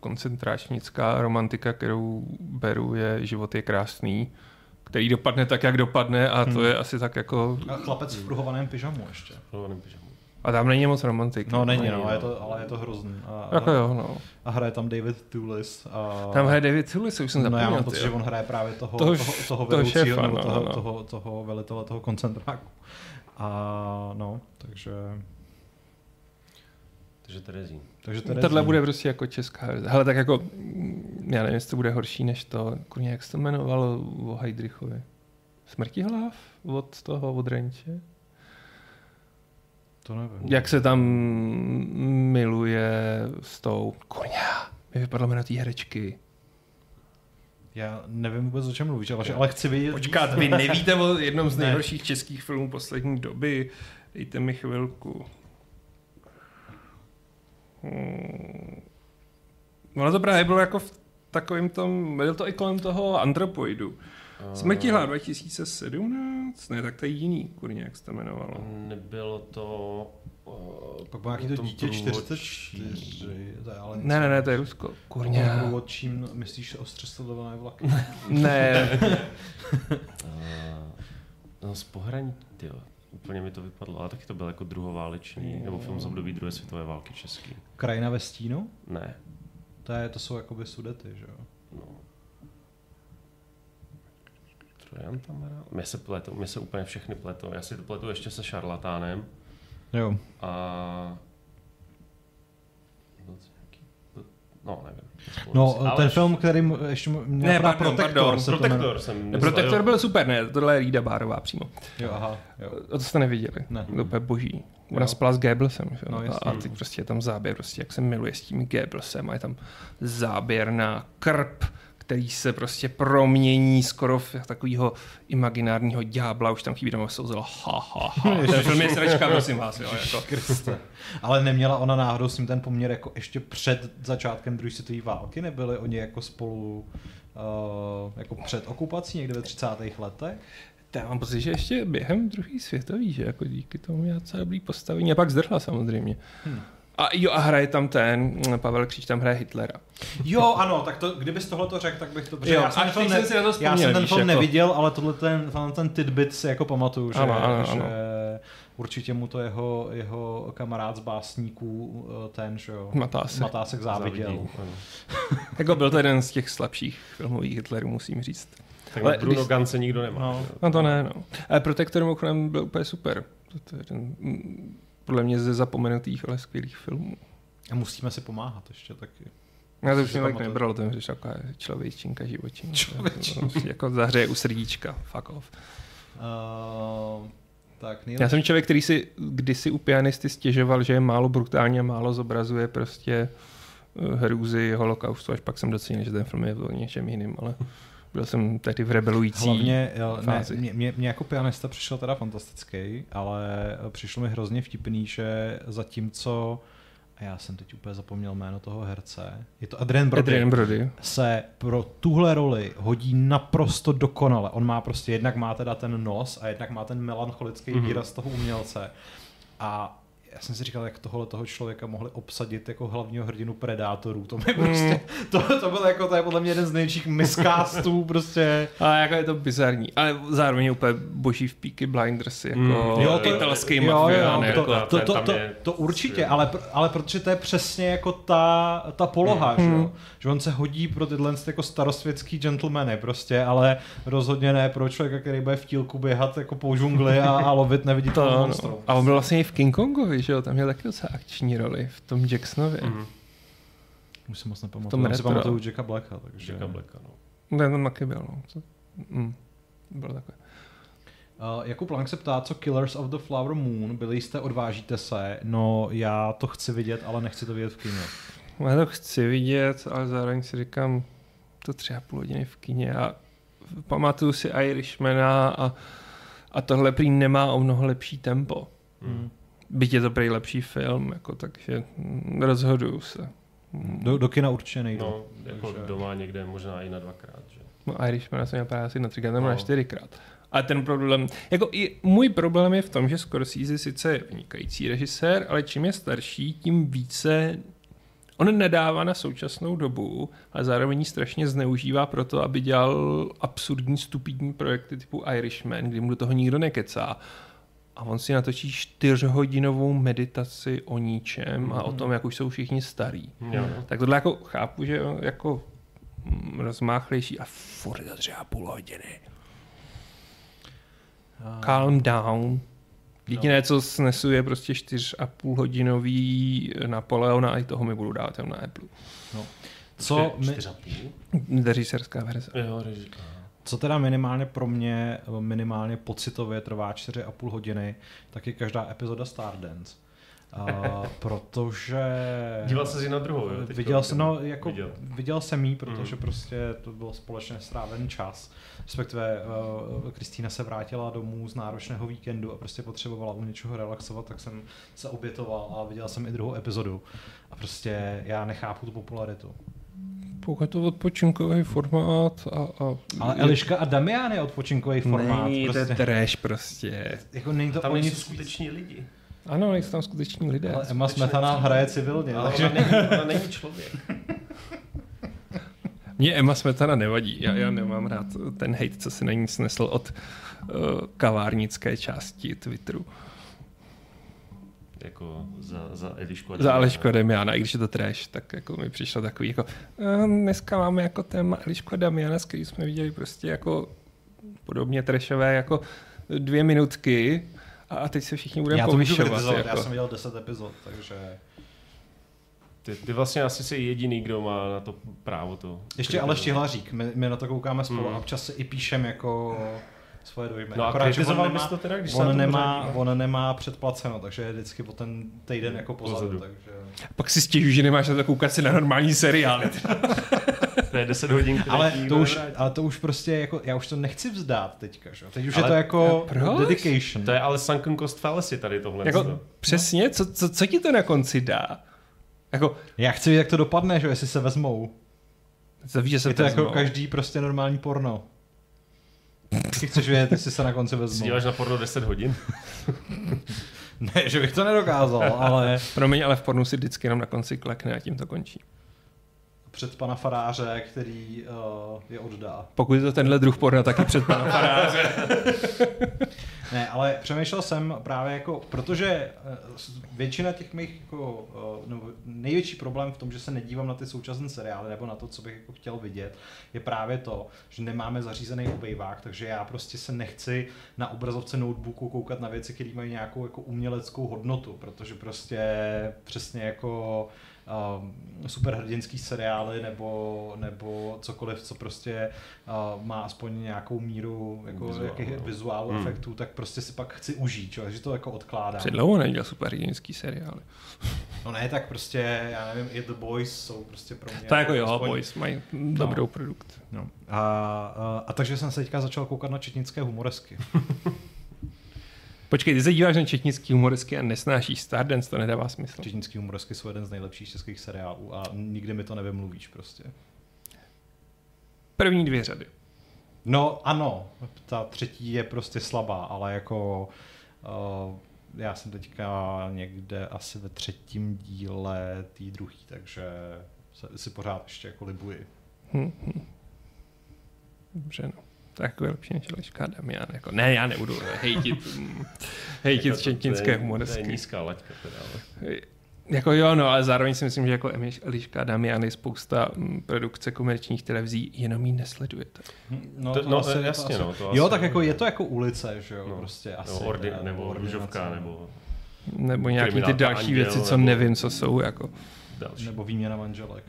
koncentračnická romantika, kterou beru, je Život je krásný, který dopadne tak, jak dopadne a to Hmm. je asi tak jako... A chlapec v pruhovaném pyžamu ještě. Hlovaným pyžamu. A tam není moc romantiky. No není, no, no. je to, ale je to hrozný. A, Jako jo, no. a hraje tam David Toulis. A, Tam hraje David Tullis, už jsem No já zapomněl. mám pocit, že on hraje právě toho, Toho toho, toho, toho vedoucího, šéfa, nebo no, toho, no. toho, toho velitele toho koncentráku. A no, takže... Takže Terezín. takže Terezín. Tohle bude prostě jako česká verze. Hele, tak jako, já nevím, jestli to bude horší než to, kurně, jak se to jmenovalo o Heidrichovi? Smrtihlav od toho, od Renče? To nevím. Jak se tam miluje s tou, kurně, mi vypadlo jméno té herečky. Já nevím vůbec, o čem mluvíš, ale, ale chci vidět... Počkat, vy nevíte o jednom z Ne. nejhorších českých filmů poslední doby. Dejte mi chvilku. Hmm. Ono to právě bylo jako v takovým tom, byl to i kolem toho Antropoidu. Smrtihla 2017? Ne, tak to je jiný, kurně, jak se to jmenovalo. Nebylo to... Uh, Pak má nějaký to dítě 44. To je ale Ne, ne, ne, to je Rusko. Kurně. Průvodčím, myslíš ostřesadované vlaky? Ne, no z pohraní, tyjo, úplně mi to vypadlo, ale taky to byl jako druhoválečný, nebo film z období druhé světové války český. Krajina ve stínu? Ne, To, je, to jsou jakoby sudety, že jo? no. Trojan tam hrál? Mě se pletou, mě se úplně všechny pletou. Já si to pletu ještě se šarlatánem Jo. a... No, nevím. No, Ale ten film, který mu- ještě mu- mě Ne, pardon, Protector, pardon, se. Protektor jsem myslel, Protektor jo. byl super, ne, tohle je Rýda Bárová přímo. Jo, aha, jo. A to jste neviděli. Ne. To je boží. Ona Jo. spala s Goebbelsem. Že? No, a, a teď prostě je tam záběr, prostě jak se miluje s tím Goebbelsem a je tam záběr na krp, který se prostě promění skoro v takového imaginárního ďábla, už tam chybí tam souzelo ha, ha, ha. Ten film je sračka, prosím vás. Jo, jako. Kriste. Ale neměla ona náhodou s ním ten poměr jako ještě před začátkem druhé světové války? Nebyli oni jako spolu uh, jako před okupací někde ve 30. letech? To Já mám pocit, že ještě během druhý světový, že jako díky tomu měla docela dobrý postavení a pak zdrhla samozřejmě. Hmm. A jo, a hraje tam ten, Pavel Kříž tam hraje Hitlera. Jo, ano, tak to, kdybys tohle to řekl, tak bych to... Jo, já jsem, ten teď jsem si na to já jsem ten film jako- neviděl, ale tohle ten, tenhle ten tidbit si jako pamatuju, že, Ano, ano, že ano. určitě mu to jeho, jeho kamarád z básníků, eh, ten, že jo, Matásek. Matásek záviděl. Závidí, ano. Jako byl to jeden z těch slabších filmových Hitlerů, musím říct. Tak Ale Bruno když- Gance nikdo nemá. No. No to ne, no. Ale Protektor mimochodem byl úplně super. To, to je jeden, mm, podle mě ze zapomenutých, ale skvělých filmů. A musíme si pomáhat ještě taky. Já to už mě tak nebralo, ten řeš taková člověčinka, živočinka. Člověčinka. jako zahřeje u srdíčka, fuck off. Uh, tak Já nejlepší. jsem člověk, který si kdysi u pianisty stěžoval, že je málo brutálně a málo zobrazuje prostě eh, hrůzy holokaustu, až pak jsem docenil, že ten film je o něčem jiným, ale byl jsem tehdy v rebelující Hlavně, jo, ne, fázi. mě, mě, mě, jako pianista přišel teda fantastický, ale přišlo mi hrozně vtipný, že zatímco, a já jsem teď úplně zapomněl jméno toho herce, je to Adrian Brody, Adrian Brody. se pro tuhle roli hodí naprosto dokonale. On má prostě, jednak má teda ten nos a jednak má ten melancholický Mhm. mm-hmm. výraz toho umělce. A já jsem si říkal, jak tohle toho člověka mohli obsadit jako hlavního hrdinu Predátorů. To, mi prostě, to, to byl jako, to je podle mě jeden z největších miscastů prostě. A jako je to bizarní, ale zároveň úplně boží v Peaky Blinders, jako mm, jo, to- italský Jo, jo, mafián. to, jako. to, to, to, je- to určitě, ale, pr- ale protože to je přesně jako ta, ta poloha, že, jo? že on se hodí pro tyhle jako starosvětský gentlemany prostě, ale rozhodně ne pro člověka, který bude v tílku běhat jako po džungli a, a lovit neviditelné To, monstrum. A on byl vlastně i v King Kongovi, že jo? Tam měl taky docela akční roli v tom Jacksonově. Mm. Mhm. Už si moc nepamatuju, já si pamatuju Jacka Blacka, takže... Jacka Blacka, no. Ne, tam taky byl, no. To, mm. Bylo takové. Uh, Jakub Lang se ptá, co Killers of the Flower Moon, byli jste, odvážíte se, no já to chci vidět, ale nechci to vidět v kině. Já to chci vidět, ale zároveň si říkám, to tři a půl hodiny v kině a pamatuju si Irishmana a, a tohle prý nemá o mnoho lepší tempo. Mm. Byť je to prý lepší film, jako, takže rozhoduju se. Do, do kina určitě nejdu. No, jako Takže- doma někde možná i na dvakrát, že? No Irishmana jsem měl právě asi na třikrát, nebo No. na čtyřikrát. A ten problém, jako i můj problém je v tom, že Scorsese sice je vynikající režisér, ale čím je starší, tím více on nedává na současnou dobu, ale zároveň ji strašně zneužívá pro to, aby dělal absurdní, stupidní projekty typu Irishman, kdy mu do toho nikdo nekecá. A on si natočí čtyřhodinovou meditaci o ničem a o tom, jak už jsou všichni starí. Jo. Tak tohle jako chápu, že jako rozmáchlejší a furt je to třeba půl hodiny. Calm down. Jediné, co snesu, je prostě čtyř a půl hodinový Napoleona a i toho mi budu dát na Apple. Co, mi, Čtyři a půl? Režisérská verze. Jo, reži. Co teda minimálně pro mě, minimálně pocitově trvá 4,5 hodiny, tak je každá epizoda Stardance. Uh, protože... Díval se si na druhou, jo? Viděl jsem, no, jako, Viděl. viděl. jsem jí, protože Mm. prostě to byl společně strávený čas. Respektive uh, Kristýna se vrátila domů z náročného víkendu a prostě potřebovala u něčeho relaxovat, tak jsem se obětoval a viděl jsem i druhou epizodu. A prostě já nechápu tu popularitu. Pokud je to odpočinkový formát a... a Ale Eliška a Damian je odpočinkový formát. Není, to je prostě. trash prostě. Jako není to Tam nejsou skuteční lidi. Ano, nejsou tam skuteční lidé. Ale Emma Smetana hraje civilně, Ale takže... ona není, ona není člověk. Mně Emma Smetana nevadí. Já, já nemám rád ten hate, co si na ní snesl od uh, kavárnické části Twitteru. Jako za, za Elišku. a Za. Elišku a Damiana, i když je to trash, tak jako mi přišlo takový jako uh, dneska máme jako téma Elišku a Damiana, s kterým jsme viděli prostě jako podobně trashové jako dvě minutky a, a teď se všichni budeme Já to můžu povyšovat. kritizovat, já Jako. jsem viděl 10 epizod, takže... Ty, ty vlastně asi jsi jediný, kdo má na to právo to. Ještě Aleš Tihlařík, my, my na to koukáme spolu Hmm. a občas si i píšem jako svoje dojmy. No a Akorát, že kritizoval on bys nemá, to teda, když se on to nemá, on nemá předplaceno, takže je vždycky o ten týden jako pozadu, Pozadu. takže... Pak si stěžuji, že nemáš na to koukat si na normální seriály. To je 10 hodin, Ale to, už, ale to už prostě jako, já už to nechci vzdát teďka, že? jo. Teď už Ale- je to jako Proč? dedication. To je ale sunken cost fallacy tady tohle. jako, přesně, co, co, co ti to na konci dá? Jako, Já chci vidět, jak to dopadne, že jo, jestli se vezmou. to víš, že se Je to jako vezmou. každý prostě normální porno. Ty chceš vědět, jestli se na konci vezmou. Díváš na porno 10 hodin? Ne, že bych to nedokázal, ale Promiň, ale v pornu si vždycky jenom na konci klekne a tím to končí. před pana faráře, který uh, je oddá. Pokud je to tenhle druh porna, taky před panem faráře. Ne, ale přemýšlel jsem právě jako, protože eh, většina těch mých jako, no, největší problém v tom, že se nedívám na ty současné seriály nebo na to, co bych jako chtěl vidět, je právě to, že nemáme zařízený obejvák, takže já prostě se nechci na obrazovce notebooku koukat na věci, které mají nějakou jako uměleckou hodnotu, protože prostě přesně jako um, superhrdinský seriály nebo, nebo cokoliv, co prostě uh, má aspoň nějakou míru jako Vizuál, jakých no. vizuálu Hmm. efektů, tak prostě si pak chci užít, čo? takže to jako odkládám. Před dlouho neviděl superhrdinský seriály. No ne, tak prostě, já nevím, i The Boys jsou prostě pro mě... To jako jo, aspoň- boys mají dobrou produkt. No. A, a, a, takže jsem se teďka začal koukat na četnické humoresky. Počkej, ty se díváš na četnický humoresky a nesnášíš Stardance, to nedává smysl. Četnické humoresky jsou jeden z nejlepších českých seriálů a nikdy mi to nevymluvíš prostě. První dvě řady. No ano, ta třetí je prostě slabá, ale jako uh, já jsem teďka někde asi ve třetím díle té druhý, takže se, si pořád ještě jako libuji. Hm, hm. Dobře, no. Tak jako je lepší než Eliška Damian. Jako, ne, já nebudu hejtit, hm, hejtit Jako to- čečenské to je- nízká laťka teda, ale... Jako jo, no, ale zároveň si myslím, že jako Eliška Damian je spousta hm, produkce komerčních televizí, jenom ji nesledujete. No, To- no, asi- jasně, no, to jo, asi- tak jako je to jako ulice, že jo, No, prostě asi. Nebo, ordi, teda, nebo růžovka, no. nebo Nebo nějaký ty další Anděl, věci, co nebo- nevím, co jsou. Jako. další. Nebo výměna manželek.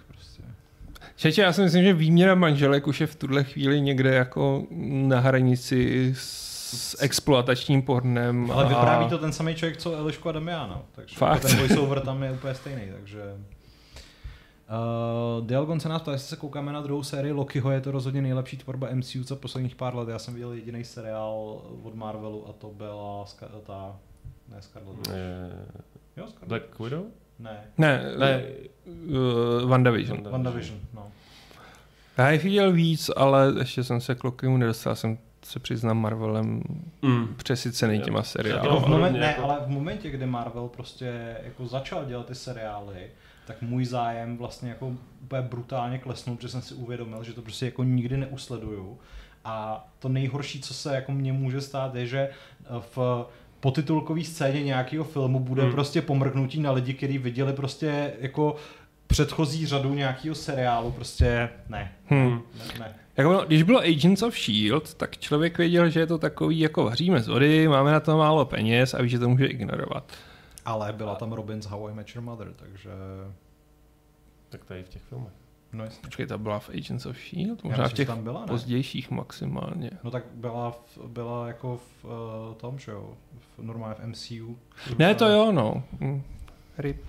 Čeče, já si myslím, že výměna manželek už je v tuhle chvíli někde jako na hranici s exploatačním pornem. Ale a- vypráví to ten samý člověk, co Elišku a Damiana, takže Fakt? ten voiceover tam je úplně stejný, takže... Uh, Dialgon se nás ptá, jestli se koukáme na druhou sérii Lokiho, je to rozhodně nejlepší tvorba MCU za posledních pár let. Já jsem viděl jediný seriál od Marvelu a to byla Ska- ta... Ne, Scarlet Witch. Eh, Jo, Scarlet Black Widow? Ne, Ne, Ne. Uh, WandaVision. WandaVision, no. Já jich viděl víc, ale ještě jsem se k Lokimu nedostal. Jsem se přiznám Marvelem mm. přesycený Jo. těma seriály. Jako v ne, jako- ale v momentě, kdy Marvel prostě jako začal dělat ty seriály, tak můj zájem vlastně jako úplně brutálně klesnul, protože jsem si uvědomil, že to prostě jako nikdy neusleduju. A to nejhorší, co se jako mně může stát, je, že v potitulkové scéně nějakého filmu bude Hmm. prostě pomrknutí na lidi, kteří viděli prostě jako předchozí řadu nějakého seriálu, prostě ne, Hmm. ne, ne. Jako, no, když bylo Agents of S.H.I.E.L.D., tak člověk věděl, že je to takový, jako vaříme z vody, máme na to málo peněz a ví, že to může ignorovat. Ale byla tam Robin z How I Met Your Mother, takže... Tak tady v těch filmech. No jasně. Počkej, ta byla v Agents of S.H.I.E.L.D., možná v myslím, že těch tam byla, ne? pozdějších maximálně. No tak byla, v, byla jako v uh, tom, že jo, v, normálně v MCU. Ne, to jo, no. Hm. Rip.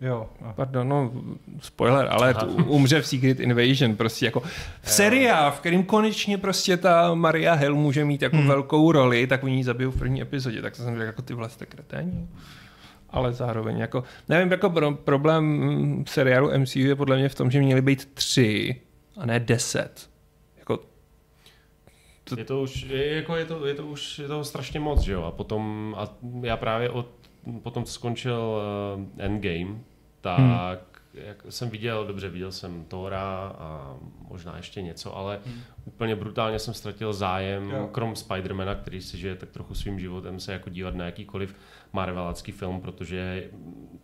Jo. a- Pardon, no, spoiler, ale Aha. umře v Secret Invasion, prostě jako v seriál, v kterým konečně prostě ta Maria Hill může mít jako Hmm. velkou roli, tak oni ji zabijou v první epizodě, tak to jsem řekl, jako ty vlastně kreténi. Ale zároveň jako, nevím, jako pro, problém seriálu MCU je podle mě v tom, že měly být tři a ne deset. Jako, To- Je to už, je, jako je to, je to už je toho strašně moc, že jo? A potom, a já právě od, potom, co skončil uh, Endgame, tak Hmm. jak jsem viděl, dobře, viděl jsem Thora a možná ještě něco, ale Hmm. úplně brutálně jsem ztratil zájem, Jo. krom Spidermana, který si žije tak trochu svým životem, se jako dívat na jakýkoliv Marvelácký film, protože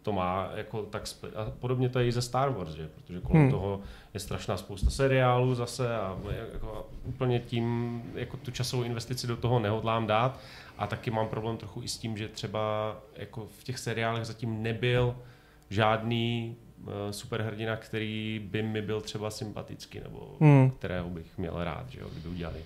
to má jako tak spe- a podobně to je i ze Star Wars, že? protože kolem Hmm. toho je strašná spousta seriálů zase a jako úplně tím jako tu časovou investici do toho nehodlám dát a taky mám problém trochu i s tím, že třeba jako v těch seriálech zatím nebyl žádný uh, superhrdina, který by mi byl třeba sympatický nebo hmm. kterého bych měl rád, že jo, kdyby udělali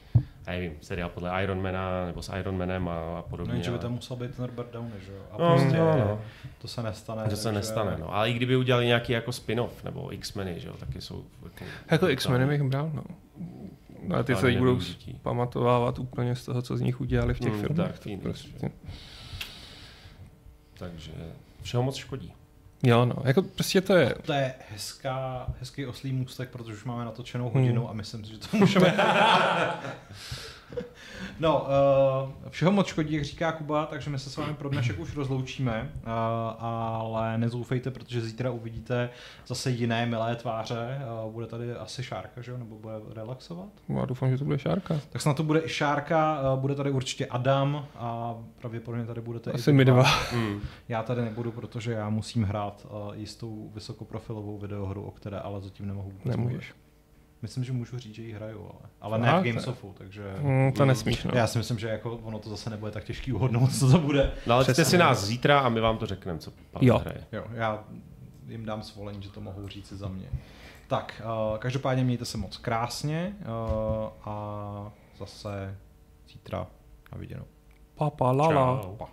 já nevím, seriál podle Ironmana nebo s Ironmanem a, a podobně. No, že by tam musel být ten Robert Downey, že jo? A No, prostě no, no. to se nestane. To se takže- nestane, no. Ale i kdyby udělali nějaký jako spin-off, nebo X-meny, že jo, taky jsou... Jako, Jako X-meny bych bral, no. No, ale ty se budou pamatovávat úplně z toho, co z nich udělali v těch Hmm, filmech. tak, prostě. Takže všeho moc škodí. Jo, no, jako prostě to je. To je hezká, hezký oslý můstek, protože už máme natočenou Hmm. hodinu a myslím si, že to můžeme... no, uh, všeho moc škodí, jak říká Kuba, takže my se s vámi pro dnešek už rozloučíme, uh, ale nezoufejte, protože zítra uvidíte zase jiné milé tváře. Uh, bude tady asi Šárka, že jo, nebo bude relaxovat? Já doufám, že to bude šárka. Tak snad to bude i Šárka, uh, bude tady určitě Adam a pravděpodobně tady budete i Asi vy my dva. Hmm. Já tady nebudu, protože já musím hrát uh, jistou vysokoprofilovou videohru, o které ale zatím nemohu vůbec Nemůžeš. mluvit. Myslím, že můžu říct, že ji hraju, ale, ale ne v Gamesofu, takže Hmm, to nesmíš, no. já si myslím, že jako ono to zase nebude tak těžký uhodnout, co to bude. No ale Přesně. si nás zítra a my vám to řekneme, co Pavel Jo. hraje. Jo, já jim dám svolení, že to mohou říct za mě. Tak, uh, každopádně mějte se moc krásně uh, a zase zítra na viděnou. Papa, lala. Čau. Pa.